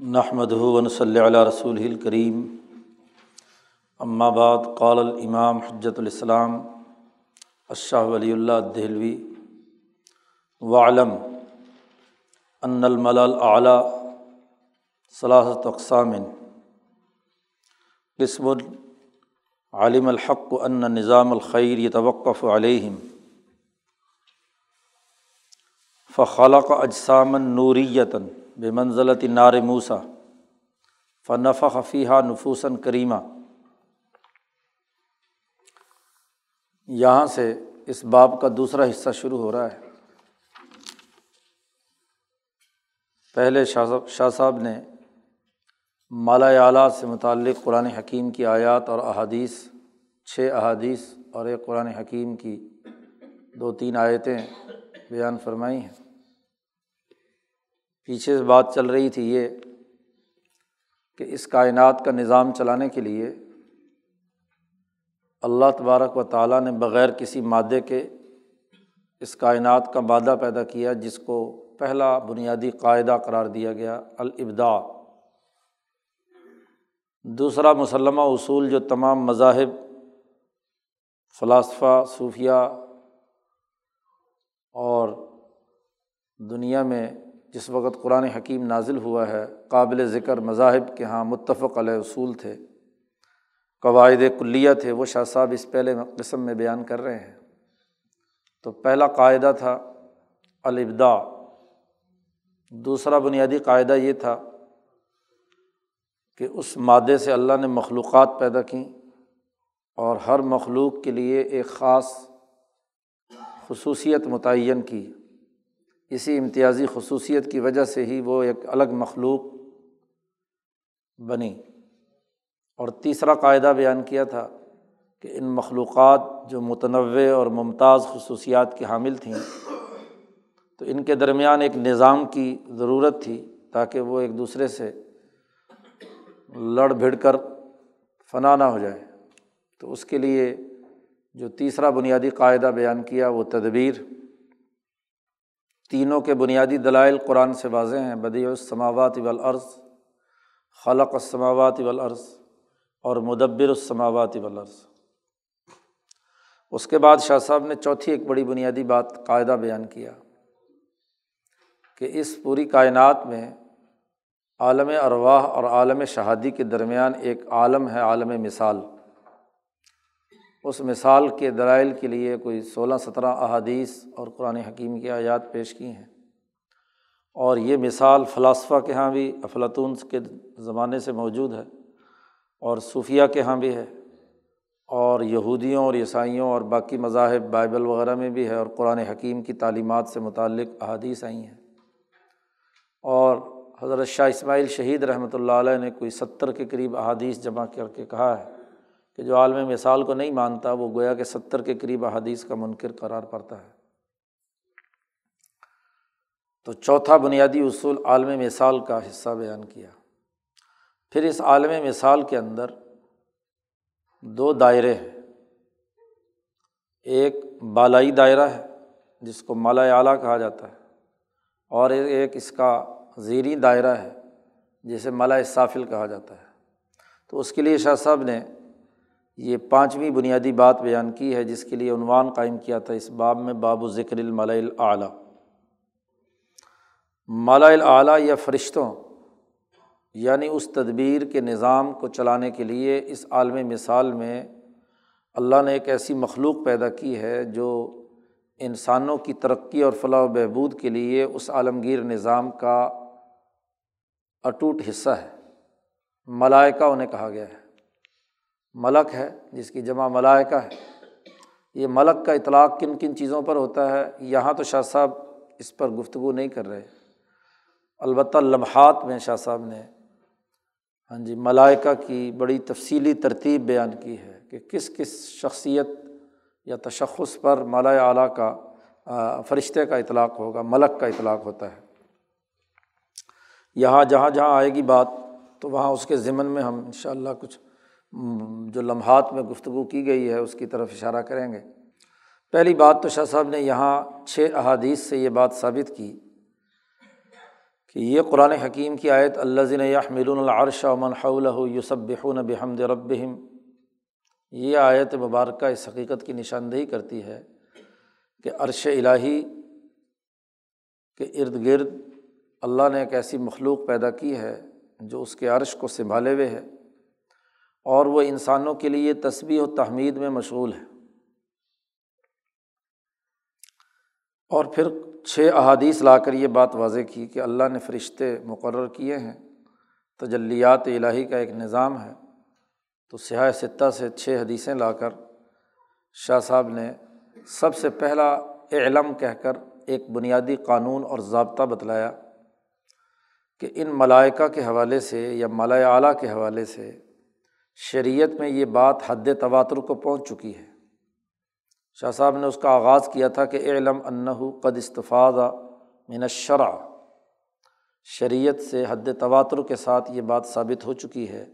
نحمد صلی علیہ رسول الکریم بعد، قال الامام حجت الاسلام اشہ ولی اللہ دہلوی وعلم ان المل اعلیٰ صلاحت اقسام قسم عالم الحق ان نظام الخیر یتوقف علیہم فخلق اجسام نوریتاً بے منزلت نار موسا فنف خفیہ نفوسن کریمہ۔ یہاں سے اس باب کا دوسرا حصہ شروع ہو رہا ہے۔ پہلے شاہ شاہ صاحب نے مالا اعلیٰ سے متعلق قرآن حکیم کی آیات اور احادیث، چھ احادیث اور ایک قرآن حکیم کی دو تین آیتیں بیان فرمائی ہیں۔ پیچھے سے بات چل رہی تھی یہ کہ اس کائنات کا نظام چلانے کے لیے اللہ تبارک و تعالیٰ نے بغیر کسی مادے کے اس کائنات کا مادہ پیدا کیا جس کو پہلا بنیادی قاعدہ قرار دیا گیا الابدا دوسرا مسلمہ اصول جو تمام مذاہب، فلاسفہ صوفیہ اور دنیا میں جس وقت قرآن حکیم نازل ہوا ہے، قابل ذکر مذاہب کے یہاں متفق علیہ اصول تھے۔ قواعد کلیہ تھے، وہ شاہ صاحب اس پہلے قسم میں بیان کر رہے ہیں۔ تو پہلا قاعدہ تھا الابدا دوسرا بنیادی قاعدہ یہ تھا کہ اس مادے سے اللہ نے مخلوقات پیدا کیں اور ہر مخلوق کے لیے ایک خاص خصوصیت متعین کی۔ اسی امتیازی خصوصیت کی وجہ سے ہی وہ ایک الگ مخلوق بنی۔ اور تیسرا قاعدہ بیان کیا تھا کہ ان مخلوقات جو متنوع اور ممتاز خصوصیات کی حامل تھیں، تو ان کے درمیان ایک نظام کی ضرورت تھی تاکہ وہ ایک دوسرے سے لڑ بھڑ کر فنا نہ ہو جائے۔ تو اس کے لیے جو تیسرا بنیادی قاعدہ بیان کیا وہ تدبیر۔ تینوں کے بنیادی دلائل قرآن سے واضح ہیں بدی السماوات والارض، خلق السماوات والارض اور مدبر السماوات والارض۔ اس کے بعد شاہ صاحب نے چوتھی ایک بڑی بنیادی بات قاعدہ بیان کیا کہ اس پوری کائنات میں عالم ارواح اور عالم شہادی کے درمیان ایک عالم ہے، عالم مثال۔ اس مثال کے دلائل کے لیے کوئی سولہ سترہ احادیث اور قرآن حکیم کی آیات پیش کی ہیں۔ اور یہ مثال فلاسفہ کے یہاں بھی، افلاطون کے زمانے سے موجود ہے اور صوفیہ کے یہاں بھی ہے اور یہودیوں اور عیسائیوں اور باقی مذاہب بائبل وغیرہ میں بھی ہے اور قرآن حکیم کی تعلیمات سے متعلق احادیث آئی ہیں۔ اور حضرت شاہ اسماعیل شہید رحمۃ اللہ علیہ نے کوئی ستر کے قریب احادیث جمع کر کے کہا ہے۔ کہ جو عالم مثال کو نہیں مانتا، وہ گویا کہ ستر کے قریب حدیث کا منکر قرار پڑتا ہے۔ تو چوتھا بنیادی اصول عالم مثال کا حصہ بیان کیا۔ پھر اس عالم مثال کے اندر دو دائرے ہیں۔ ایک بالائی دائرہ ہے، جس کو مالا اعلیٰ کہا جاتا ہے، اور ایک اس کا زیریں دائرہ ہے، جسے مالا صافل کہا جاتا ہے۔ تو اس کے لیے شاہ صاحب نے یہ پانچویں بنیادی بات بیان کی ہے، جس کے لیے عنوان قائم کیا تھا اس باب میں، باب و ذکر الملا اعلیٰ۔ مالا اعلیٰ یا فرشتوں یعنی اس تدبیر کے نظام کو چلانے کے لیے اس عالم مثال میں اللہ نے ایک ایسی مخلوق پیدا کی ہے جو انسانوں کی ترقی اور فلاح و بہبود کے لیے اس عالمگیر نظام کا اٹوٹ حصہ ہے۔ ملائکہ انہیں کہا گیا ہے۔ ملک ہے، جس کی جمع ملائکہ ہے۔ یہ ملک کا اطلاق کن کن چیزوں پر ہوتا ہے، یہاں تو شاہ صاحب اس پر گفتگو نہیں کر رہے۔ البتہ لمحات میں شاہ صاحب نے ہاں جی ملائکہ کی بڑی تفصیلی ترتیب بیان کی ہے کہ کس کس شخصیت یا تشخص پر مالا اعلیٰ کا فرشتے کا اطلاق ہوگا، ملک کا اطلاق ہوتا ہے۔ یہاں جہاں جہاں آئے گی بات، تو وہاں اس کے ذمن میں ہم ان شاء اللہ کچھ جو لمحات میں گفتگو کی گئی ہے، اس کی طرف اشارہ کریں گے۔ پہلی بات تو شاہ صاحب نے یہاں چھ احادیث سے یہ بات ثابت کی کہ یہ قرآن حکیم کی آیت اللہ ضن یحمل العرش من حولہ یوسب بحمد ربہم، یہ آیت مبارکہ اس حقیقت کی نشاندہی کرتی ہے کہ عرش الٰہی کے ارد گرد اللہ نے ایک ایسی مخلوق پیدا کی ہے جو اس کے عرش کو سنبھالے ہوئے ہے۔ اور وہ انسانوں کے لیے تصویر و تحمید میں مشغول ہے اور پھر چھ احادیث لا کر یہ بات واضح کی کہ اللہ نے فرشتے مقرر کیے ہیں۔ تجلیات الہی کا ایک نظام ہے۔ تو سیاہ ستہ سے چھ حدیثیں لا کر شاہ صاحب نے سب سے پہلا علم کہہ کر ایک بنیادی قانون اور ضابطہ بتلایا کہ ان ملائکہ کے حوالے سے یا مالا اعلیٰ کے حوالے سے شریعت میں یہ بات حد تواتر کو پہنچ چکی ہے۔ شاہ صاحب نے اس کا آغاز کیا تھا کہ علم انّ قد استفاضہ منشرا شریعت سے حد تواتر کے ساتھ یہ بات ثابت ہو چکی ہے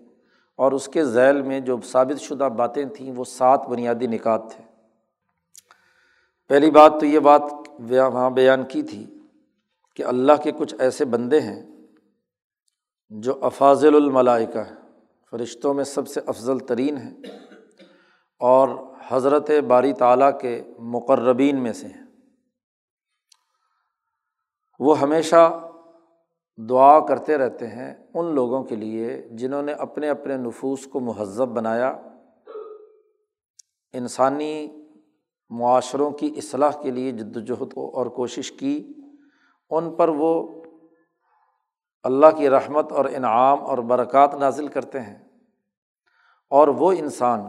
اور اس کے ذیل میں جو ثابت شدہ باتیں تھیں وہ سات بنیادی نکات تھے۔ پہلی بات تو یہ بات وہاں بیان کی تھی کہ اللہ کے کچھ ایسے بندے ہیں جو افاضل الملائکہ ہیں۔ فرشتوں میں سب سے افضل ترین ہیں اور حضرت باری تعالیٰ کے مقربین میں سے ہیں۔ وہ ہمیشہ دعا کرتے رہتے ہیں ان لوگوں کے لیے جنہوں نے اپنے اپنے نفوس کو مہذب بنایا۔ انسانی معاشروں کی اصلاح کے لیے جد وجہد کو اور کوشش کی، ان پر وہ اللہ کی رحمت اور انعام اور برکات نازل کرتے ہیں۔ اور وہ انسان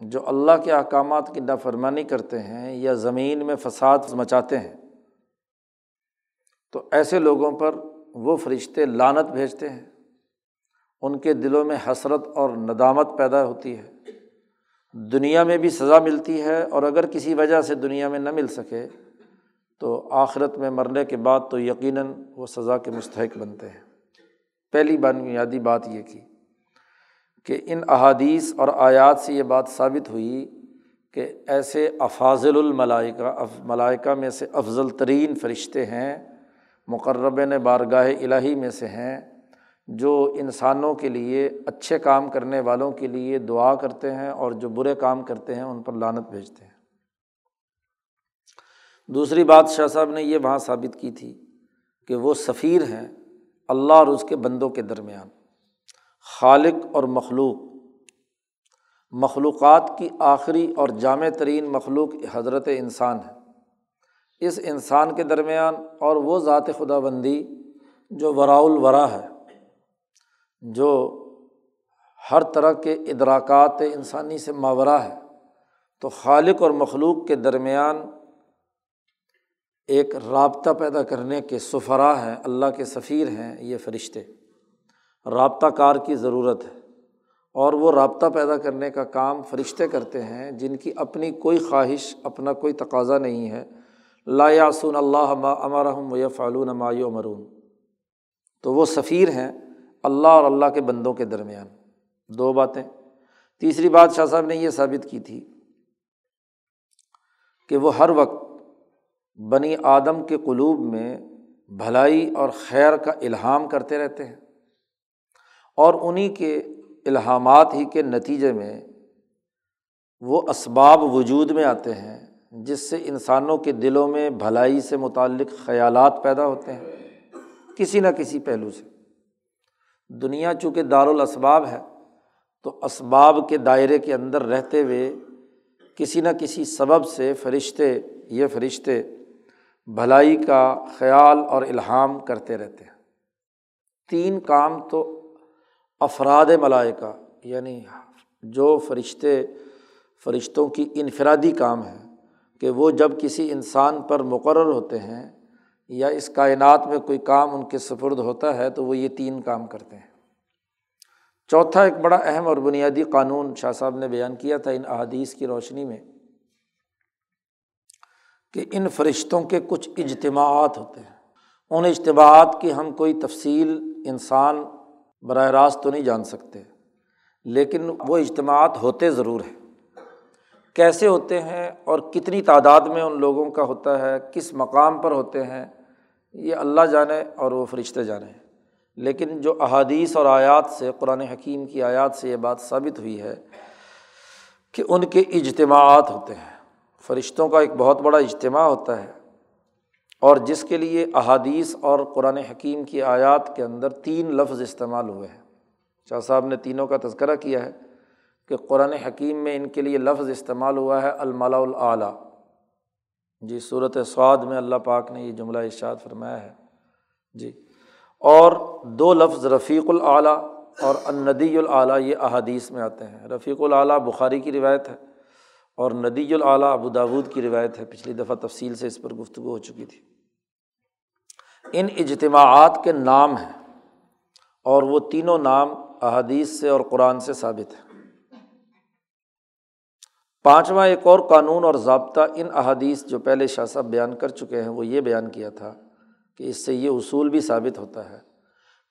جو اللہ کے احکامات کی نافرمانی کرتے ہیں یا زمین میں فساد مچاتے ہیں، تو ایسے لوگوں پر وہ فرشتے لانت بھیجتے ہیں۔ ان کے دلوں میں حسرت اور ندامت پیدا ہوتی ہے۔ دنیا میں بھی سزا ملتی ہے اور اگر کسی وجہ سے دنیا میں نہ مل سکے، تو آخرت میں مرنے کے بعد تو یقیناً وہ سزا کے مستحق بنتے ہیں۔ پہلی بنیادی بات یہ کی کہ ان احادیث اور آیات سے یہ بات ثابت ہوئی کہ ایسے افاضل الملائکہ ملائکہ میں سے افضل ترین فرشتے ہیں، مقرب نے بارگاہ الہی میں سے ہیں، جو انسانوں کے لیے، اچھے کام کرنے والوں کے لیے دعا کرتے ہیں اور جو برے کام کرتے ہیں ان پر لانت بھیجتے ہیں۔ دوسری بات شاہ صاحب نے یہ وہاں ثابت کی تھی کہ وہ سفیر ہیں اللہ اور اس کے بندوں کے درمیان۔ خالق اور مخلوق۔ مخلوقات کی آخری اور جامع ترین مخلوق حضرت انسان ہے۔ اس انسان کے درمیان اور وہ ذات خدا بندی جو وراء الورا ہے، جو ہر طرح کے ادراکات انسانی سے ماورہ ہے۔ تو خالق اور مخلوق کے درمیان ایک رابطہ پیدا کرنے کے سفرا ہیں، اللہ کے سفیر ہیں، یہ فرشتے۔ رابطہ کار کی ضرورت ہے اور وہ رابطہ پیدا کرنے کا کام فرشتے کرتے ہیں جن کی اپنی کوئی خواہش، اپنا کوئی تقاضا نہیں ہے۔ لا یاسون اللہ امرحم و فعلون مایو مرون تو وہ سفیر ہیں اللہ اور اللہ کے بندوں کے درمیان۔ دو باتیں۔ تیسری بات شاہ صاحب نے یہ ثابت کی تھی کہ وہ ہر وقت بنی آدم کے قلوب میں بھلائی اور خیر کا الہام کرتے رہتے ہیں۔ اور انہیں کے الہامات ہی کے نتیجے میں وہ اسباب وجود میں آتے ہیں جس سے انسانوں کے دلوں میں بھلائی سے متعلق خیالات پیدا ہوتے ہیں، کسی نہ کسی پہلو سے۔ دنیا چونکہ دارالاسباب ہے، تو اسباب کے دائرے کے اندر رہتے ہوئے کسی نہ کسی سبب سے فرشتے یہ فرشتے بھلائی کا خیال اور الہام کرتے رہتے ہیں۔ تین کام تو افراد ملائکہ یعنی جو فرشتے، فرشتوں کی انفرادی کام ہے، کہ وہ جب کسی انسان پر مقرر ہوتے ہیں یا اس کائنات میں کوئی کام ان کے سفرد ہوتا ہے، تو وہ یہ تین کام کرتے ہیں۔ چوتھا ایک بڑا اہم اور بنیادی قانون شاہ صاحب نے بیان کیا تھا ان احادیث کی روشنی میں، کہ ان فرشتوں کے کچھ اجتماعات ہوتے ہیں۔ ان اجتماعات کی ہم کوئی تفصیل انسان براہ راست تو نہیں جان سکتے، لیکن وہ اجتماعات ہوتے ضرور ہیں۔ کیسے ہوتے ہیں اور کتنی تعداد میں ان لوگوں کا ہوتا ہے، کس مقام پر ہوتے ہیں، یہ اللہ جانے اور وہ فرشتے جانے۔ لیکن جو احادیث اور آیات سے، قرآن حکیم کی آیات سے یہ بات ثابت ہوئی ہے کہ ان کے اجتماعات ہوتے ہیں۔ فرشتوں کا ایک بہت بڑا اجتماع ہوتا ہے۔ اور جس کے لیے احادیث اور قرآن حکیم کی آیات کے اندر تین لفظ استعمال ہوئے ہیں۔ شاہ صاحب نے تینوں کا تذکرہ کیا ہے کہ قرآن حکیم میں ان کے لیے لفظ استعمال ہوا ہے الملا العلیٰ جی صورت سعاد میں اللہ پاک نے یہ جملہ ارشاد فرمایا ہے۔ جی اور دو لفظ رفیق العلیٰ اور الندی العلیٰ یہ احادیث میں آتے ہیں۔ رفیق العلیٰ بخاری کی روایت ہے۔ اور ندی العلیٰ ابو داود کی روایت ہے، پچھلی دفعہ تفصیل سے اس پر گفتگو ہو چکی تھی۔ ان اجتماعات کے نام ہیں اور وہ تینوں نام احادیث سے اور قرآن سے ثابت ہے پانچواں ایک اور قانون اور ضابطہ ان احادیث جو پہلے شاہ صاحب بیان کر چکے ہیں، وہ یہ بیان کیا تھا کہ اس سے یہ اصول بھی ثابت ہوتا ہے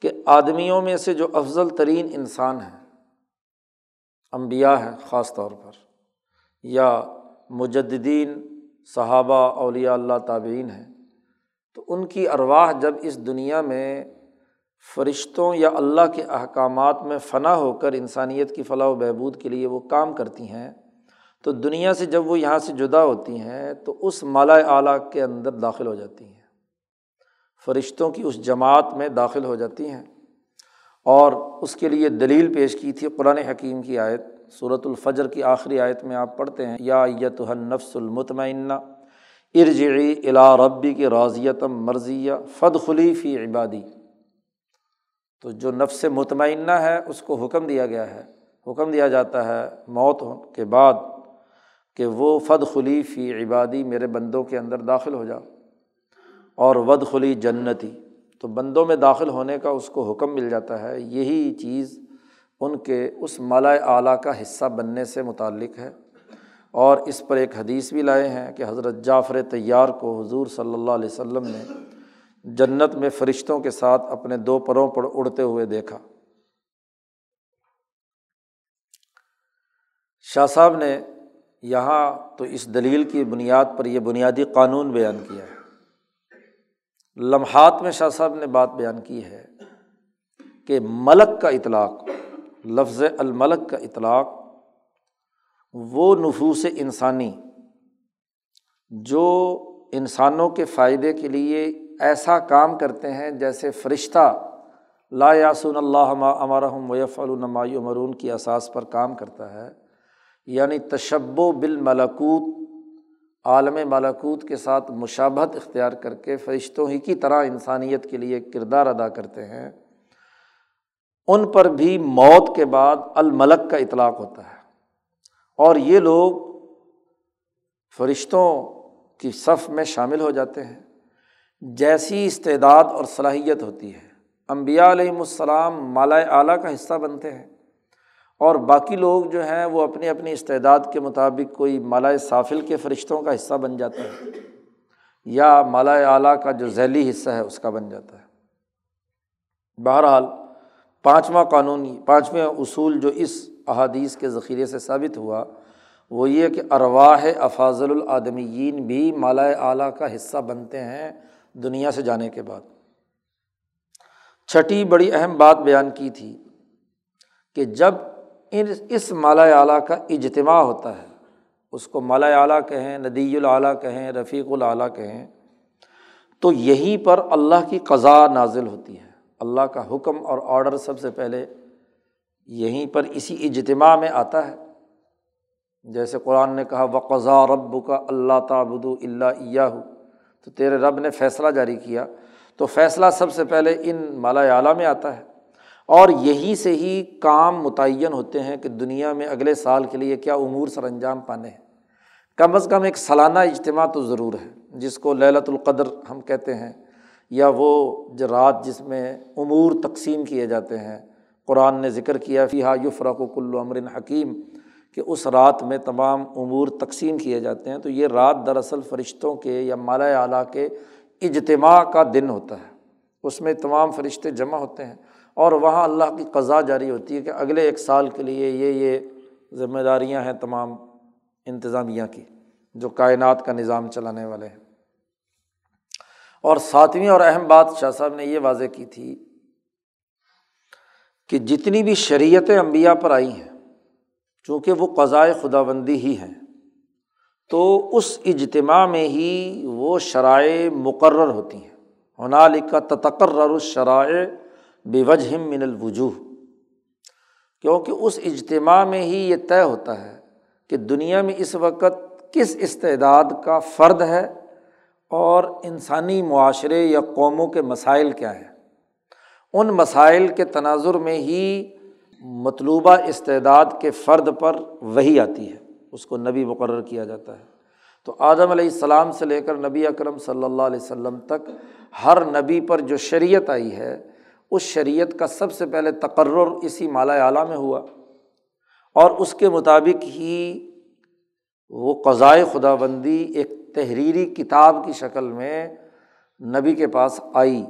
کہ آدمیوں میں سے جو افضل ترین انسان ہیں امبیا ہیں خاص طور پر۔ یا مجدین صحابہ اولیاء اللہ تابعین ہیں۔ تو ان کی ارواح جب اس دنیا میں فرشتوں یا اللہ کے احکامات میں فنا ہو کر انسانیت کی فلاح و بہبود کے لیے وہ کام کرتی ہیں، تو دنیا سے جب وہ یہاں سے جدا ہوتی ہیں، تو اس مالا اعلیٰ کے اندر داخل ہو جاتی ہیں۔ فرشتوں کی اس جماعت میں داخل ہو جاتی ہیں۔ اور اس کے لیے دلیل پیش کی تھی قرآن حکیم کی آیت صورت الفجر کی آخری آیت میں آپ پڑھتے ہیں، یا یت نفس المطمئنہ، ارجعی الا ربی کے راضیتم مرضیہ فد خلی فی عبادی۔ تو جو نفس مطمئنہ ہے، اس کو حکم دیا گیا ہے، حکم دیا جاتا ہے موت کے بعد کہ وہ فد خلی فی عبادی میرے بندوں کے اندر داخل ہو جاؤ اور ود خلی جنتی۔ تو بندوں میں داخل ہونے کا اس کو حکم مل جاتا ہے۔ یہی چیز ان کے اس مالا اعلیٰ کا حصہ بننے سے متعلق ہے۔ اور اس پر ایک حدیث بھی لائے ہیں کہ حضرت جعفر طیار کو حضور صلی اللہ علیہ وسلم نے جنت میں فرشتوں کے ساتھ اپنے دو پروں پر اڑتے ہوئے دیکھا۔ شاہ صاحب نے یہاں تو اس دلیل کی بنیاد پر یہ بنیادی قانون بیان کیا ہے۔ لمحات میں شاہ صاحب نے بات بیان کی ہے کہ ملک کا اطلاق، لفظ الملک کا اطلاق، وہ نفوس انسانی جو انسانوں کے فائدے کے لیے ایسا کام کرتے ہیں جیسے فرشتہ لا یاسون اللہ امرحم ویف النمائی مرون کی اساس پر کام کرتا ہے یعنی تشب و بالملکوت عالم ملکوت کے ساتھ مشابت اختیار کر کے فرشتوں ہی کی طرح انسانیت کے لیے کردار ادا کرتے ہیں۔ ان پر بھی موت کے بعد الملک کا اطلاق ہوتا ہے۔ اور یہ لوگ فرشتوں کی صف میں شامل ہو جاتے ہیں۔ جیسی استعداد اور صلاحیت ہوتی ہے۔ امبیا علیہم السلام مالا اعلیٰ کا حصہ بنتے ہیں۔ اور باقی لوگ جو ہیں وہ اپنی اپنی استعداد کے مطابق کوئی مالا سافل کے فرشتوں کا حصہ بن جاتا ہے یا مالا اعلیٰ کا جو ذیلی حصہ ہے اس کا بن جاتا ہے۔ بہرحال پانچواں قانونی پانچویں اصول جو اس احادیث کے ذخیرے سے ثابت ہوا، وہ یہ کہ ارواح افاضل العدمین بھی مالا اعلیٰ کا حصہ بنتے ہیں دنیا سے جانے کے بعد۔ چھٹی بڑی اہم بات بیان کی تھی کہ جب ان اس مالا اعلیٰ کا اجتماع ہوتا ہے۔ اس کو مالا اعلیٰ کہیں ندی العلیٰ کہیں، رفیق العلیٰ کہیں۔ تو یہیں پر اللہ کی قضا نازل ہوتی ہے۔ اللہ کا حکم اور آڈر سب سے پہلے یہیں پر اسی اجتماع میں آتا ہے۔ جیسے قرآن نے کہا و قضا رب کا اللہ تعبد اللہ ہو تو تیرے رب نے فیصلہ جاری کیا۔ تو فیصلہ سب سے پہلے ان مالا اعلیٰ میں آتا ہے۔ اور یہیں سے ہی کام متعین ہوتے ہیں کہ دنیا میں اگلے سال کے لیے کیا امور سر انجام پانے ہیں۔ کم از کم ایک سالانہ اجتماع تو ضرور ہے، جس کو للت القدر ہم کہتے ہیں، یا وہ جو رات جس میں امور تقسیم کیے جاتے ہیں۔ قرآن نے ذکر کیا فی ہا یفرق و کلو امرن حکیم، کہ اس رات میں تمام امور تقسیم کیے جاتے ہیں۔ تو یہ رات دراصل فرشتوں کے یا مالا اعلیٰ کے اجتماع کا دن ہوتا ہے۔ اس میں تمام فرشتے جمع ہوتے ہیں۔ اور وہاں اللہ کی قضا جاری ہوتی ہے کہ اگلے ایک سال کے لیے یہ یہ ذمہ داریاں ہیں تمام انتظامیہ کی جو کائنات کا نظام چلانے والے ہیں۔ اور ساتویں اور اہم بات شاہ صاحب نے یہ واضح کی تھی کہ جتنی بھی شریعتیں امبیا پر آئی ہیں، چونکہ وہ قضائے خدا بندی ہی ہیں، تو اس اجتماع میں ہی وہ شرائع مقرر ہوتی ہیں۔ ہنال کا تقرر الشرائع بے وجہ من الوجوہ، کیونکہ اس اجتماع میں ہی یہ طے ہوتا ہے کہ دنیا میں اس وقت کس استعداد کا فرد ہے اور انسانی معاشرے یا قوموں کے مسائل کیا ہیں۔ ان مسائل کے تناظر میں ہی مطلوبہ استعداد کے فرد پر وہی آتی ہے، اس کو نبی مقرر کیا جاتا ہے۔ تو آدم علیہ السلام سے لے کر نبی اکرم صلی اللہ علیہ وسلم تک ہر نبی پر جو شریعت آئی ہے اس شریعت کا سب سے پہلے تقرر اسی مالا اعلیٰ میں ہوا اور اس کے مطابق ہی وہ قضائے خدا بندی ایک تحریری کتاب کی شکل میں نبی کے پاس آئی،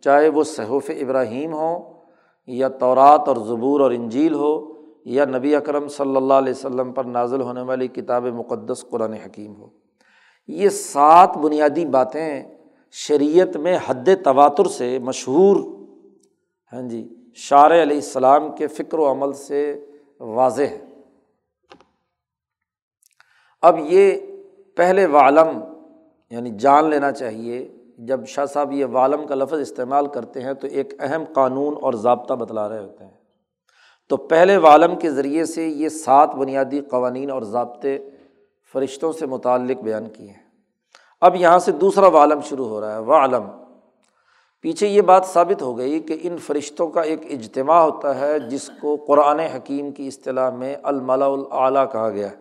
چاہے وہ صحوف ابراہیم ہو یا تورات اور زبور اور انجیل ہو یا نبی اکرم صلی اللہ علیہ وسلم پر نازل ہونے والی کتاب مقدس قرآن حکیم ہو۔ یہ سات بنیادی باتیں شریعت میں حد تواتر سے مشہور ہاں جی شار علیہ السلام کے فکر و عمل سے واضح ہے۔ اب یہ پہلے والم یعنی جان لینا چاہیے، جب شاہ صاحب یہ والم کا لفظ استعمال کرتے ہیں تو ایک اہم قانون اور ضابطہ بتلا رہے ہوتے ہیں۔ تو پہلے والم کے ذریعے سے یہ سات بنیادی قوانین اور ضابطے فرشتوں سے متعلق بیان کیے ہیں۔ اب یہاں سے دوسرا والم شروع ہو رہا ہے وہ عالم پیچھے یہ بات ثابت ہو گئی کہ ان فرشتوں کا ایک اجتماع ہوتا ہے جس کو قرآن حکیم کی اصطلاح میں الملا الاعلیٰ کہا گیا ہے۔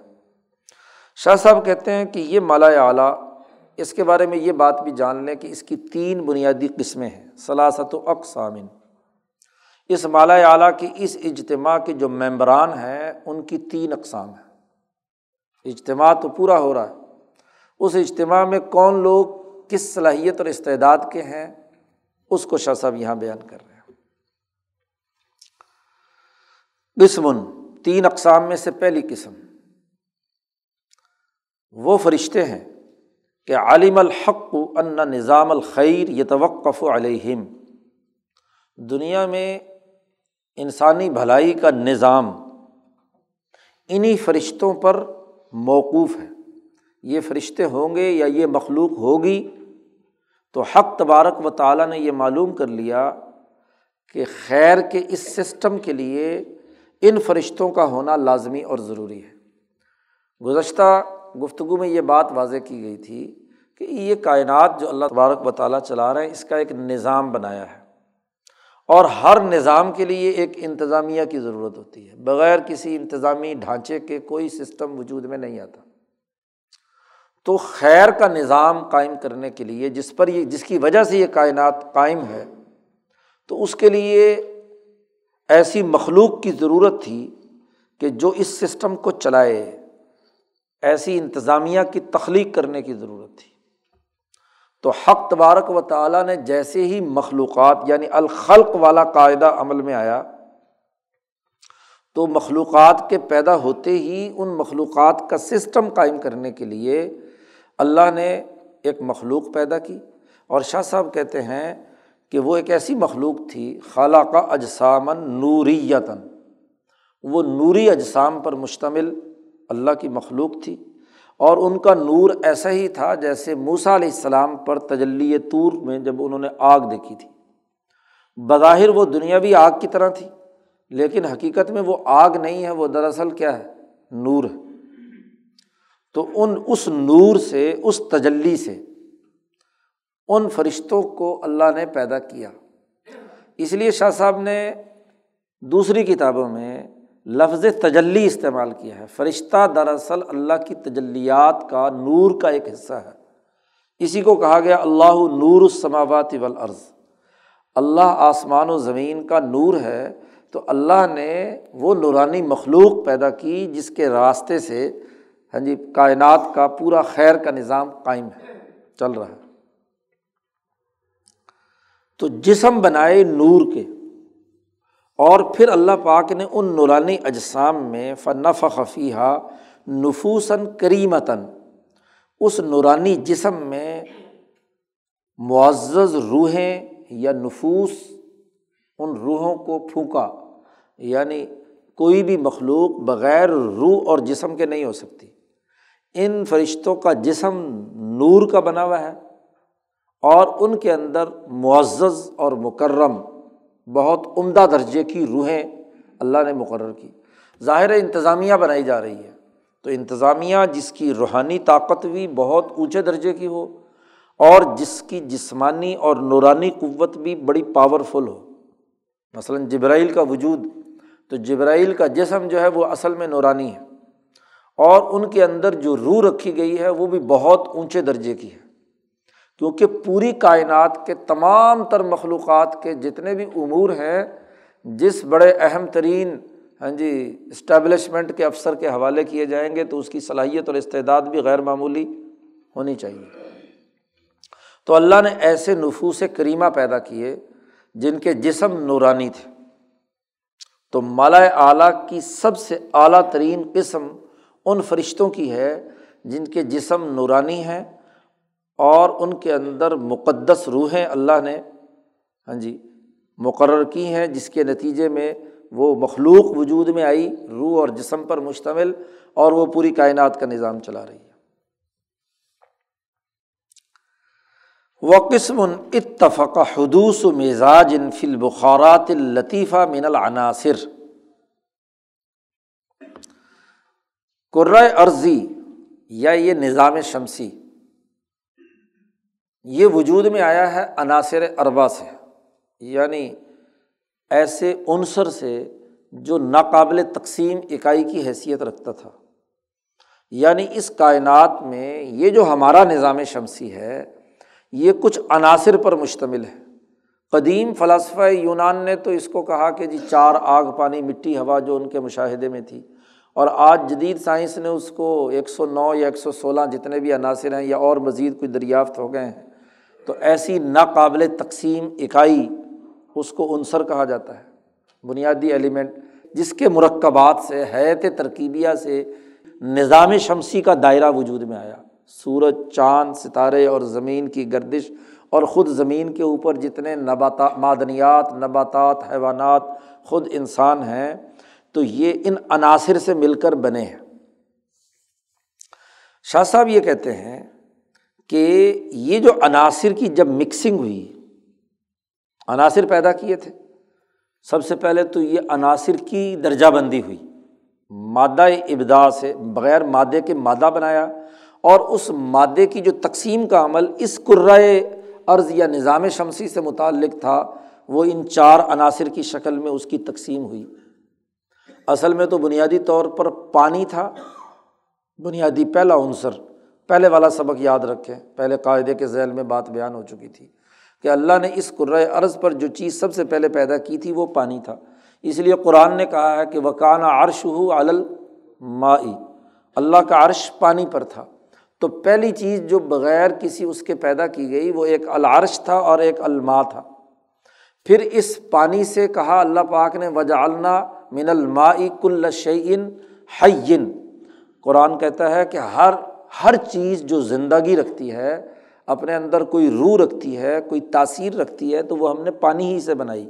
شاہ صاحب کہتے ہیں کہ یہ مالا اعلیٰ، اس کے بارے میں یہ بات بھی جان لیں کہ اس کی تین بنیادی قسمیں ہیں سلاست و اقسامن اس مالا اعلیٰ کی اس اجتماع کے جو ممبران ہیں، ان کی تین اقسام ہیں۔ اجتماع تو پورا ہو رہا ہے۔ اس اجتماع میں کون لوگ، کس صلاحیت اور استعداد کے ہیں؟ اس کو شاہ صاحب یہاں بیان کر رہے ہیں۔ قسم تین اقسام میں سے پہلی قسم۔ وہ فرشتے ہیں کہ عالم الحق ان نظام الخیر یہ توقف علیہم۔ دنیا میں انسانی بھلائی کا نظام انہیں فرشتوں پر موقوف ہے۔ یہ فرشتے ہوں گے یا یہ مخلوق ہوگی؟ تو حق تبارک و تعالیٰ نے یہ معلوم کر لیا کہ خیر کے اس سسٹم کے لیے ان فرشتوں کا ہونا لازمی اور ضروری ہے۔ گزشتہ گفتگو میں یہ بات واضح کی گئی تھی کہ یہ کائنات جو اللہ تبارک و تعالیٰ چلا رہے ہیں، اس کا ایک نظام بنایا ہے۔ اور ہر نظام کے لیے ایک انتظامیہ کی ضرورت ہوتی ہے۔ بغیر کسی انتظامی ڈھانچے کے کوئی سسٹم وجود میں نہیں آتا۔ تو خیر کا نظام قائم کرنے کے لیے جس پر یہ جس کی وجہ سے یہ کائنات قائم ہے، تو اس کے لیے ایسی مخلوق کی ضرورت تھی کہ جو اس سسٹم کو چلائے، ایسی انتظامیہ کی تخلیق کرنے کی ضرورت تھی۔ تو حق تبارک و تعالیٰ نے جیسے ہی مخلوقات یعنی الخلق والا قاعدہ عمل میں آیا، تو مخلوقات کے پیدا ہوتے ہی ان مخلوقات کا سسٹم قائم کرنے کے لیے اللہ نے ایک مخلوق پیدا کی اور شاہ صاحب کہتے ہیں کہ وہ ایک ایسی مخلوق تھی خالہ کا اجسامن نوریتاً۔ وہ نوری اجسام پر مشتمل اللہ کی مخلوق تھی اور ان کا نور ایسا ہی تھا جیسے موسا علیہ السلام پر تجلی طور میں جب انہوں نے آگ دیکھی تھی۔ بظاہر وہ دنیاوی آگ کی طرح تھی، لیکن حقیقت میں وہ آگ نہیں ہے، وہ دراصل کیا ہے؟ نور ہے۔ تو ان اس نور سے، اس تجلی سے، ان فرشتوں کو اللہ نے پیدا کیا۔ اس لیے شاہ صاحب نے دوسری کتابوں میں لفظ تجلی استعمال کیا ہے۔ فرشتہ دراصل اللہ کی تجلیات کا نور کا ایک حصہ ہے۔ اسی کو کہا گیا اللہ نور السماوات والارض۔ اللہ آسمان و زمین کا نور ہے تو اللہ نے وہ نورانی مخلوق پیدا کی جس کے راستے سے ہاں جی کائنات کا پورا خیر کا نظام قائم ہے، چل رہا ہے۔ تو جسم بنائے نور کے، اور پھر اللہ پاک نے ان نورانی اجسام میں فنف خفیہ نفوسن کریمتاً، اس نورانی جسم میں معزز روحیں یا نفوس ان روحوں کو پھونکا یعنی کوئی بھی مخلوق بغیر روح اور جسم کے نہیں ہو سکتی۔ ان فرشتوں کا جسم نور کا بنا ہوا ہے اور ان کے اندر معزز اور مکرم بہت عمدہ درجے کی روحیں اللہ نے مقرر کی۔ ظاہر انتظامیہ بنائی جا رہی ہے۔ تو انتظامیہ جس کی روحانی طاقت بھی بہت اونچے درجے کی ہو اور جس کی جسمانی اور نورانی قوت بھی بڑی پاورفل ہو۔ مثلاً جبرائیل کا وجود، تو جبرائیل کا جسم جو ہے وہ اصل میں نورانی ہے۔ اور ان کے اندر جو روح رکھی گئی ہے وہ بھی بہت اونچے درجے کی ہے۔ کیونکہ پوری کائنات کے تمام تر مخلوقات کے جتنے بھی امور ہیں، جس بڑے اہم ترین ہاں جی اسٹیبلشمنٹ کے افسر کے حوالے کیے جائیں گے تو اس کی صلاحیت اور استعداد بھی غیر معمولی ہونی چاہیے۔ تو اللہ نے ایسے نفوس کریمہ پیدا کیے جن کے جسم نورانی تھے۔ تو مالا اعلیٰ کی سب سے اعلیٰ ترین قسم ان فرشتوں کی ہے جن کے جسم نورانی ہیں اور ان کے اندر مقدس روحیں اللہ نے ہاں جی مقرر کی ہیں، جس کے نتیجے میں وہ مخلوق وجود میں آئی، روح اور جسم پر مشتمل، اور وہ پوری کائنات کا نظام چلا رہی ہے۔ و قسم اتفق حدوث و مزاج فل بخارات الطیفہ من العناصر۔ قرۂ عرضی یا یہ نظام شمسی، یہ وجود میں آیا ہے عناصر اربا سے یعنی ایسے عنصر سے جو ناقابل تقسیم اکائی کی حیثیت رکھتا تھا۔ یعنی اس کائنات میں یہ جو ہمارا نظام شمسی ہے، یہ کچھ عناصر پر مشتمل ہے۔ قدیم فلاسفہ یونان نے تو اس کو کہا کہ جی چار آگ، پانی، مٹی، ہوا جو ان کے مشاہدے میں تھی اور آج جدید سائنس نے اس کو ایک سو نو یا ایک سو سولہ جتنے بھی عناصر ہیں یا اور مزید کوئی دریافت ہو گئے ہیں، تو ایسی ناقابل تقسیم اکائی اس کو عنصر کہا جاتا ہے، بنیادی ایلیمنٹ جس کے مرکبات سے حیت ترکیبیہ سے نظام شمسی کا دائرہ وجود میں آیا۔ سورج، چاند، ستارے اور زمین کی گردش اور خود زمین کے اوپر جتنے نباتا، معدنیات، نباتات، حیوانات خود انسان ہیں تو یہ ان عناصر سے مل کر بنے ہیں۔ شاہ صاحب یہ کہتے ہیں کہ یہ جو عناصر کی جب مکسنگ ہوئی، عناصر پیدا کیے تھے، سب سے پہلے تو یہ عناصر کی درجہ بندی ہوئی۔ مادہ ابدا سے، بغیر مادے کے مادہ بنایا، اور اس مادے کی جو تقسیم کا عمل، اس قرائے عرض یا نظام شمسی سے متعلق تھا، وہ ان چار عناصر کی شکل میں اس کی تقسیم ہوئی۔ اصل میں تو بنیادی طور پر پانی تھا، بنیادی پہلا عنصر۔ پہلے والا سبق یاد رکھیں۔ پہلے قاعدے کے ذیل میں بات بیان ہو چکی تھی کہ اللہ نے اس قرۂۂ عرض پر جو چیز سب سے پہلے پیدا کی تھی وہ پانی تھا۔ اس لیے قرآن نے کہا ہے کہ وکانہ عرش ہو علل اللہ کا عرش پانی پر تھا۔ تو پہلی چیز جو بغیر کسی اس کے پیدا کی گئی وہ ایک العرش تھا اور ایک الما تھا۔ پھر اس پانی سے کہا اللہ پاک نے وجالنا من الماء کل شعین حین قرآن کہتا ہے کہ ہر ہر چیز جو زندگی رکھتی ہے، اپنے اندر کوئی روح رکھتی ہے، کوئی تاثیر رکھتی ہے، تو وہ ہم نے پانی ہی سے بنائی۔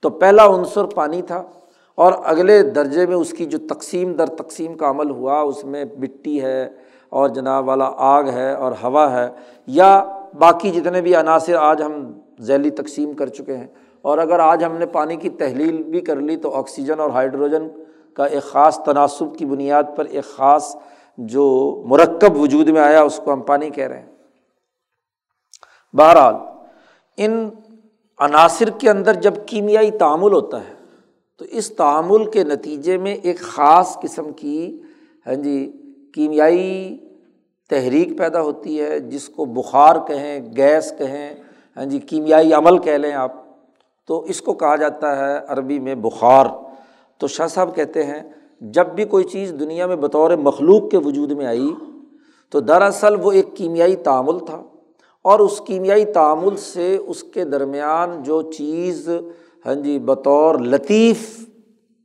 تو پہلا عنصر پانی تھا اور اگلے درجے میں اس کی جو تقسیم در تقسیم کا عمل ہوا، اس میں مٹی ہے اور جناب والا آگ ہے اور ہوا ہے، یا باقی جتنے بھی عناصر آج ہم ذیلی تقسیم کر چکے ہیں۔ اور اگر آج ہم نے پانی کی تحلیل بھی کر لی تو آکسیجن اور ہائیڈروجن کا ایک خاص تناسب کی بنیاد پر ایک خاص جو مرکب وجود میں آیا، اس کو ہم پانی کہہ رہے ہیں۔ بہرحال، ان عناصر کے اندر جب کیمیائی تعامل ہوتا ہے، تو اس تعامل کے نتیجے میں ایک خاص قسم کی ہاں جی کیمیائی تحریک پیدا ہوتی ہے، جس کو بخار کہیں، گیس کہیں ہاں جی کیمیائی عمل کہہ لیں آپ۔ تو اس کو کہا جاتا ہے عربی میں بخار۔ تو شاہ صاحب کہتے ہیں، جب بھی کوئی چیز دنیا میں بطور مخلوق کے وجود میں آئی، تو دراصل وہ ایک کیمیائی تعامل تھا اور اس کیمیائی تعامل سے اس کے درمیان جو چیز ہاں جی بطور لطیف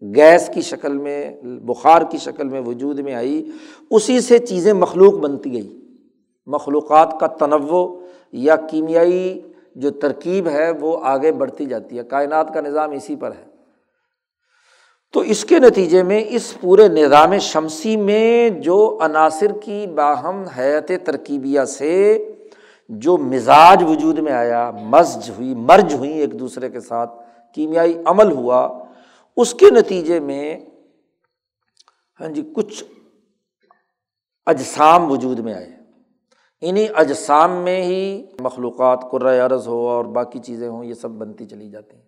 گیس کی شکل میں، بخار کی شکل میں وجود میں آئی، اسی سے چیزیں مخلوق بنتی گئی۔ مخلوقات کا تنوع یا کیمیائی جو ترکیب ہے وہ آگے بڑھتی جاتی ہے۔ کائنات کا نظام اسی پر ہے۔ تو اس کے نتیجے میں اس پورے نظام شمسی میں جو عناصر کی باہم حیت ترکیبیہ سے جو مزاج وجود میں آیا، مزج ہوئی، مرج ہوئی ایک دوسرے کے ساتھ، کیمیائی عمل ہوا، اس کے نتیجے میں ہاں جی کچھ اجسام وجود میں آئے۔ انہیں اجسام میں ہی مخلوقات عرض ہو اور باقی چیزیں ہوں، یہ سب بنتی چلی جاتی ہیں۔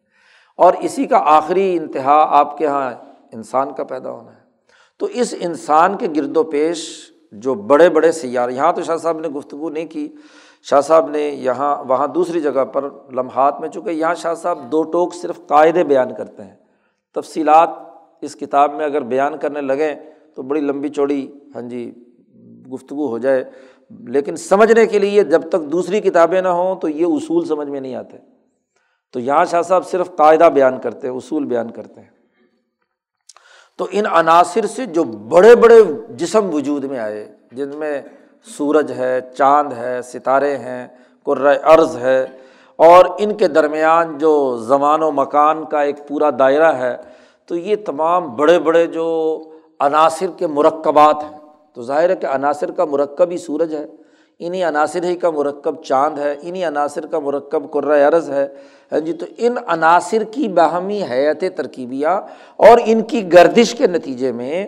اور اسی کا آخری انتہا آپ کے یہاں انسان کا پیدا ہونا ہے۔ تو اس انسان کے گرد و پیش جو بڑے بڑے سیار یہاں تو شاہ صاحب نے گفتگو نہیں کی۔ شاہ صاحب نے یہاں، وہاں دوسری جگہ پر لمحات میں چونکہ یہاں شاہ صاحب دو ٹوک صرف قاعدے بیان کرتے ہیں۔ تفصیلات اس کتاب میں اگر بیان کرنے لگیں تو بڑی لمبی چوڑی ہاں جی گفتگو ہو جائے۔ لیکن سمجھنے کے لیے جب تک دوسری کتابیں نہ ہوں تو یہ اصول سمجھ میں نہیں آتے۔ تو یہاں شاہ صاحب صرف قاعدہ بیان کرتے ہیں، اصول بیان کرتے ہیں۔ تو ان عناصر سے جو بڑے بڑے جسم وجود میں آئے، جن میں سورج ہے، چاند ہے، ستارے ہیں ارض ہے، اور ان کے درمیان جو زمان و مکان کا ایک پورا دائرہ ہے، تو یہ تمام بڑے بڑے جو عناصر کے مرکبات ہیں۔ تو ظاہر ہے کہ عناصر کا مرکب ہی سورج ہے انہیں عناصر ہی کا مرکب چاند ہے انہیں عناصر کا مرکب عرض ہے۔ ہاں جی تو ان عناصر کی باہمی حیت ترکیبیہ اور ان کی گردش کے نتیجے میں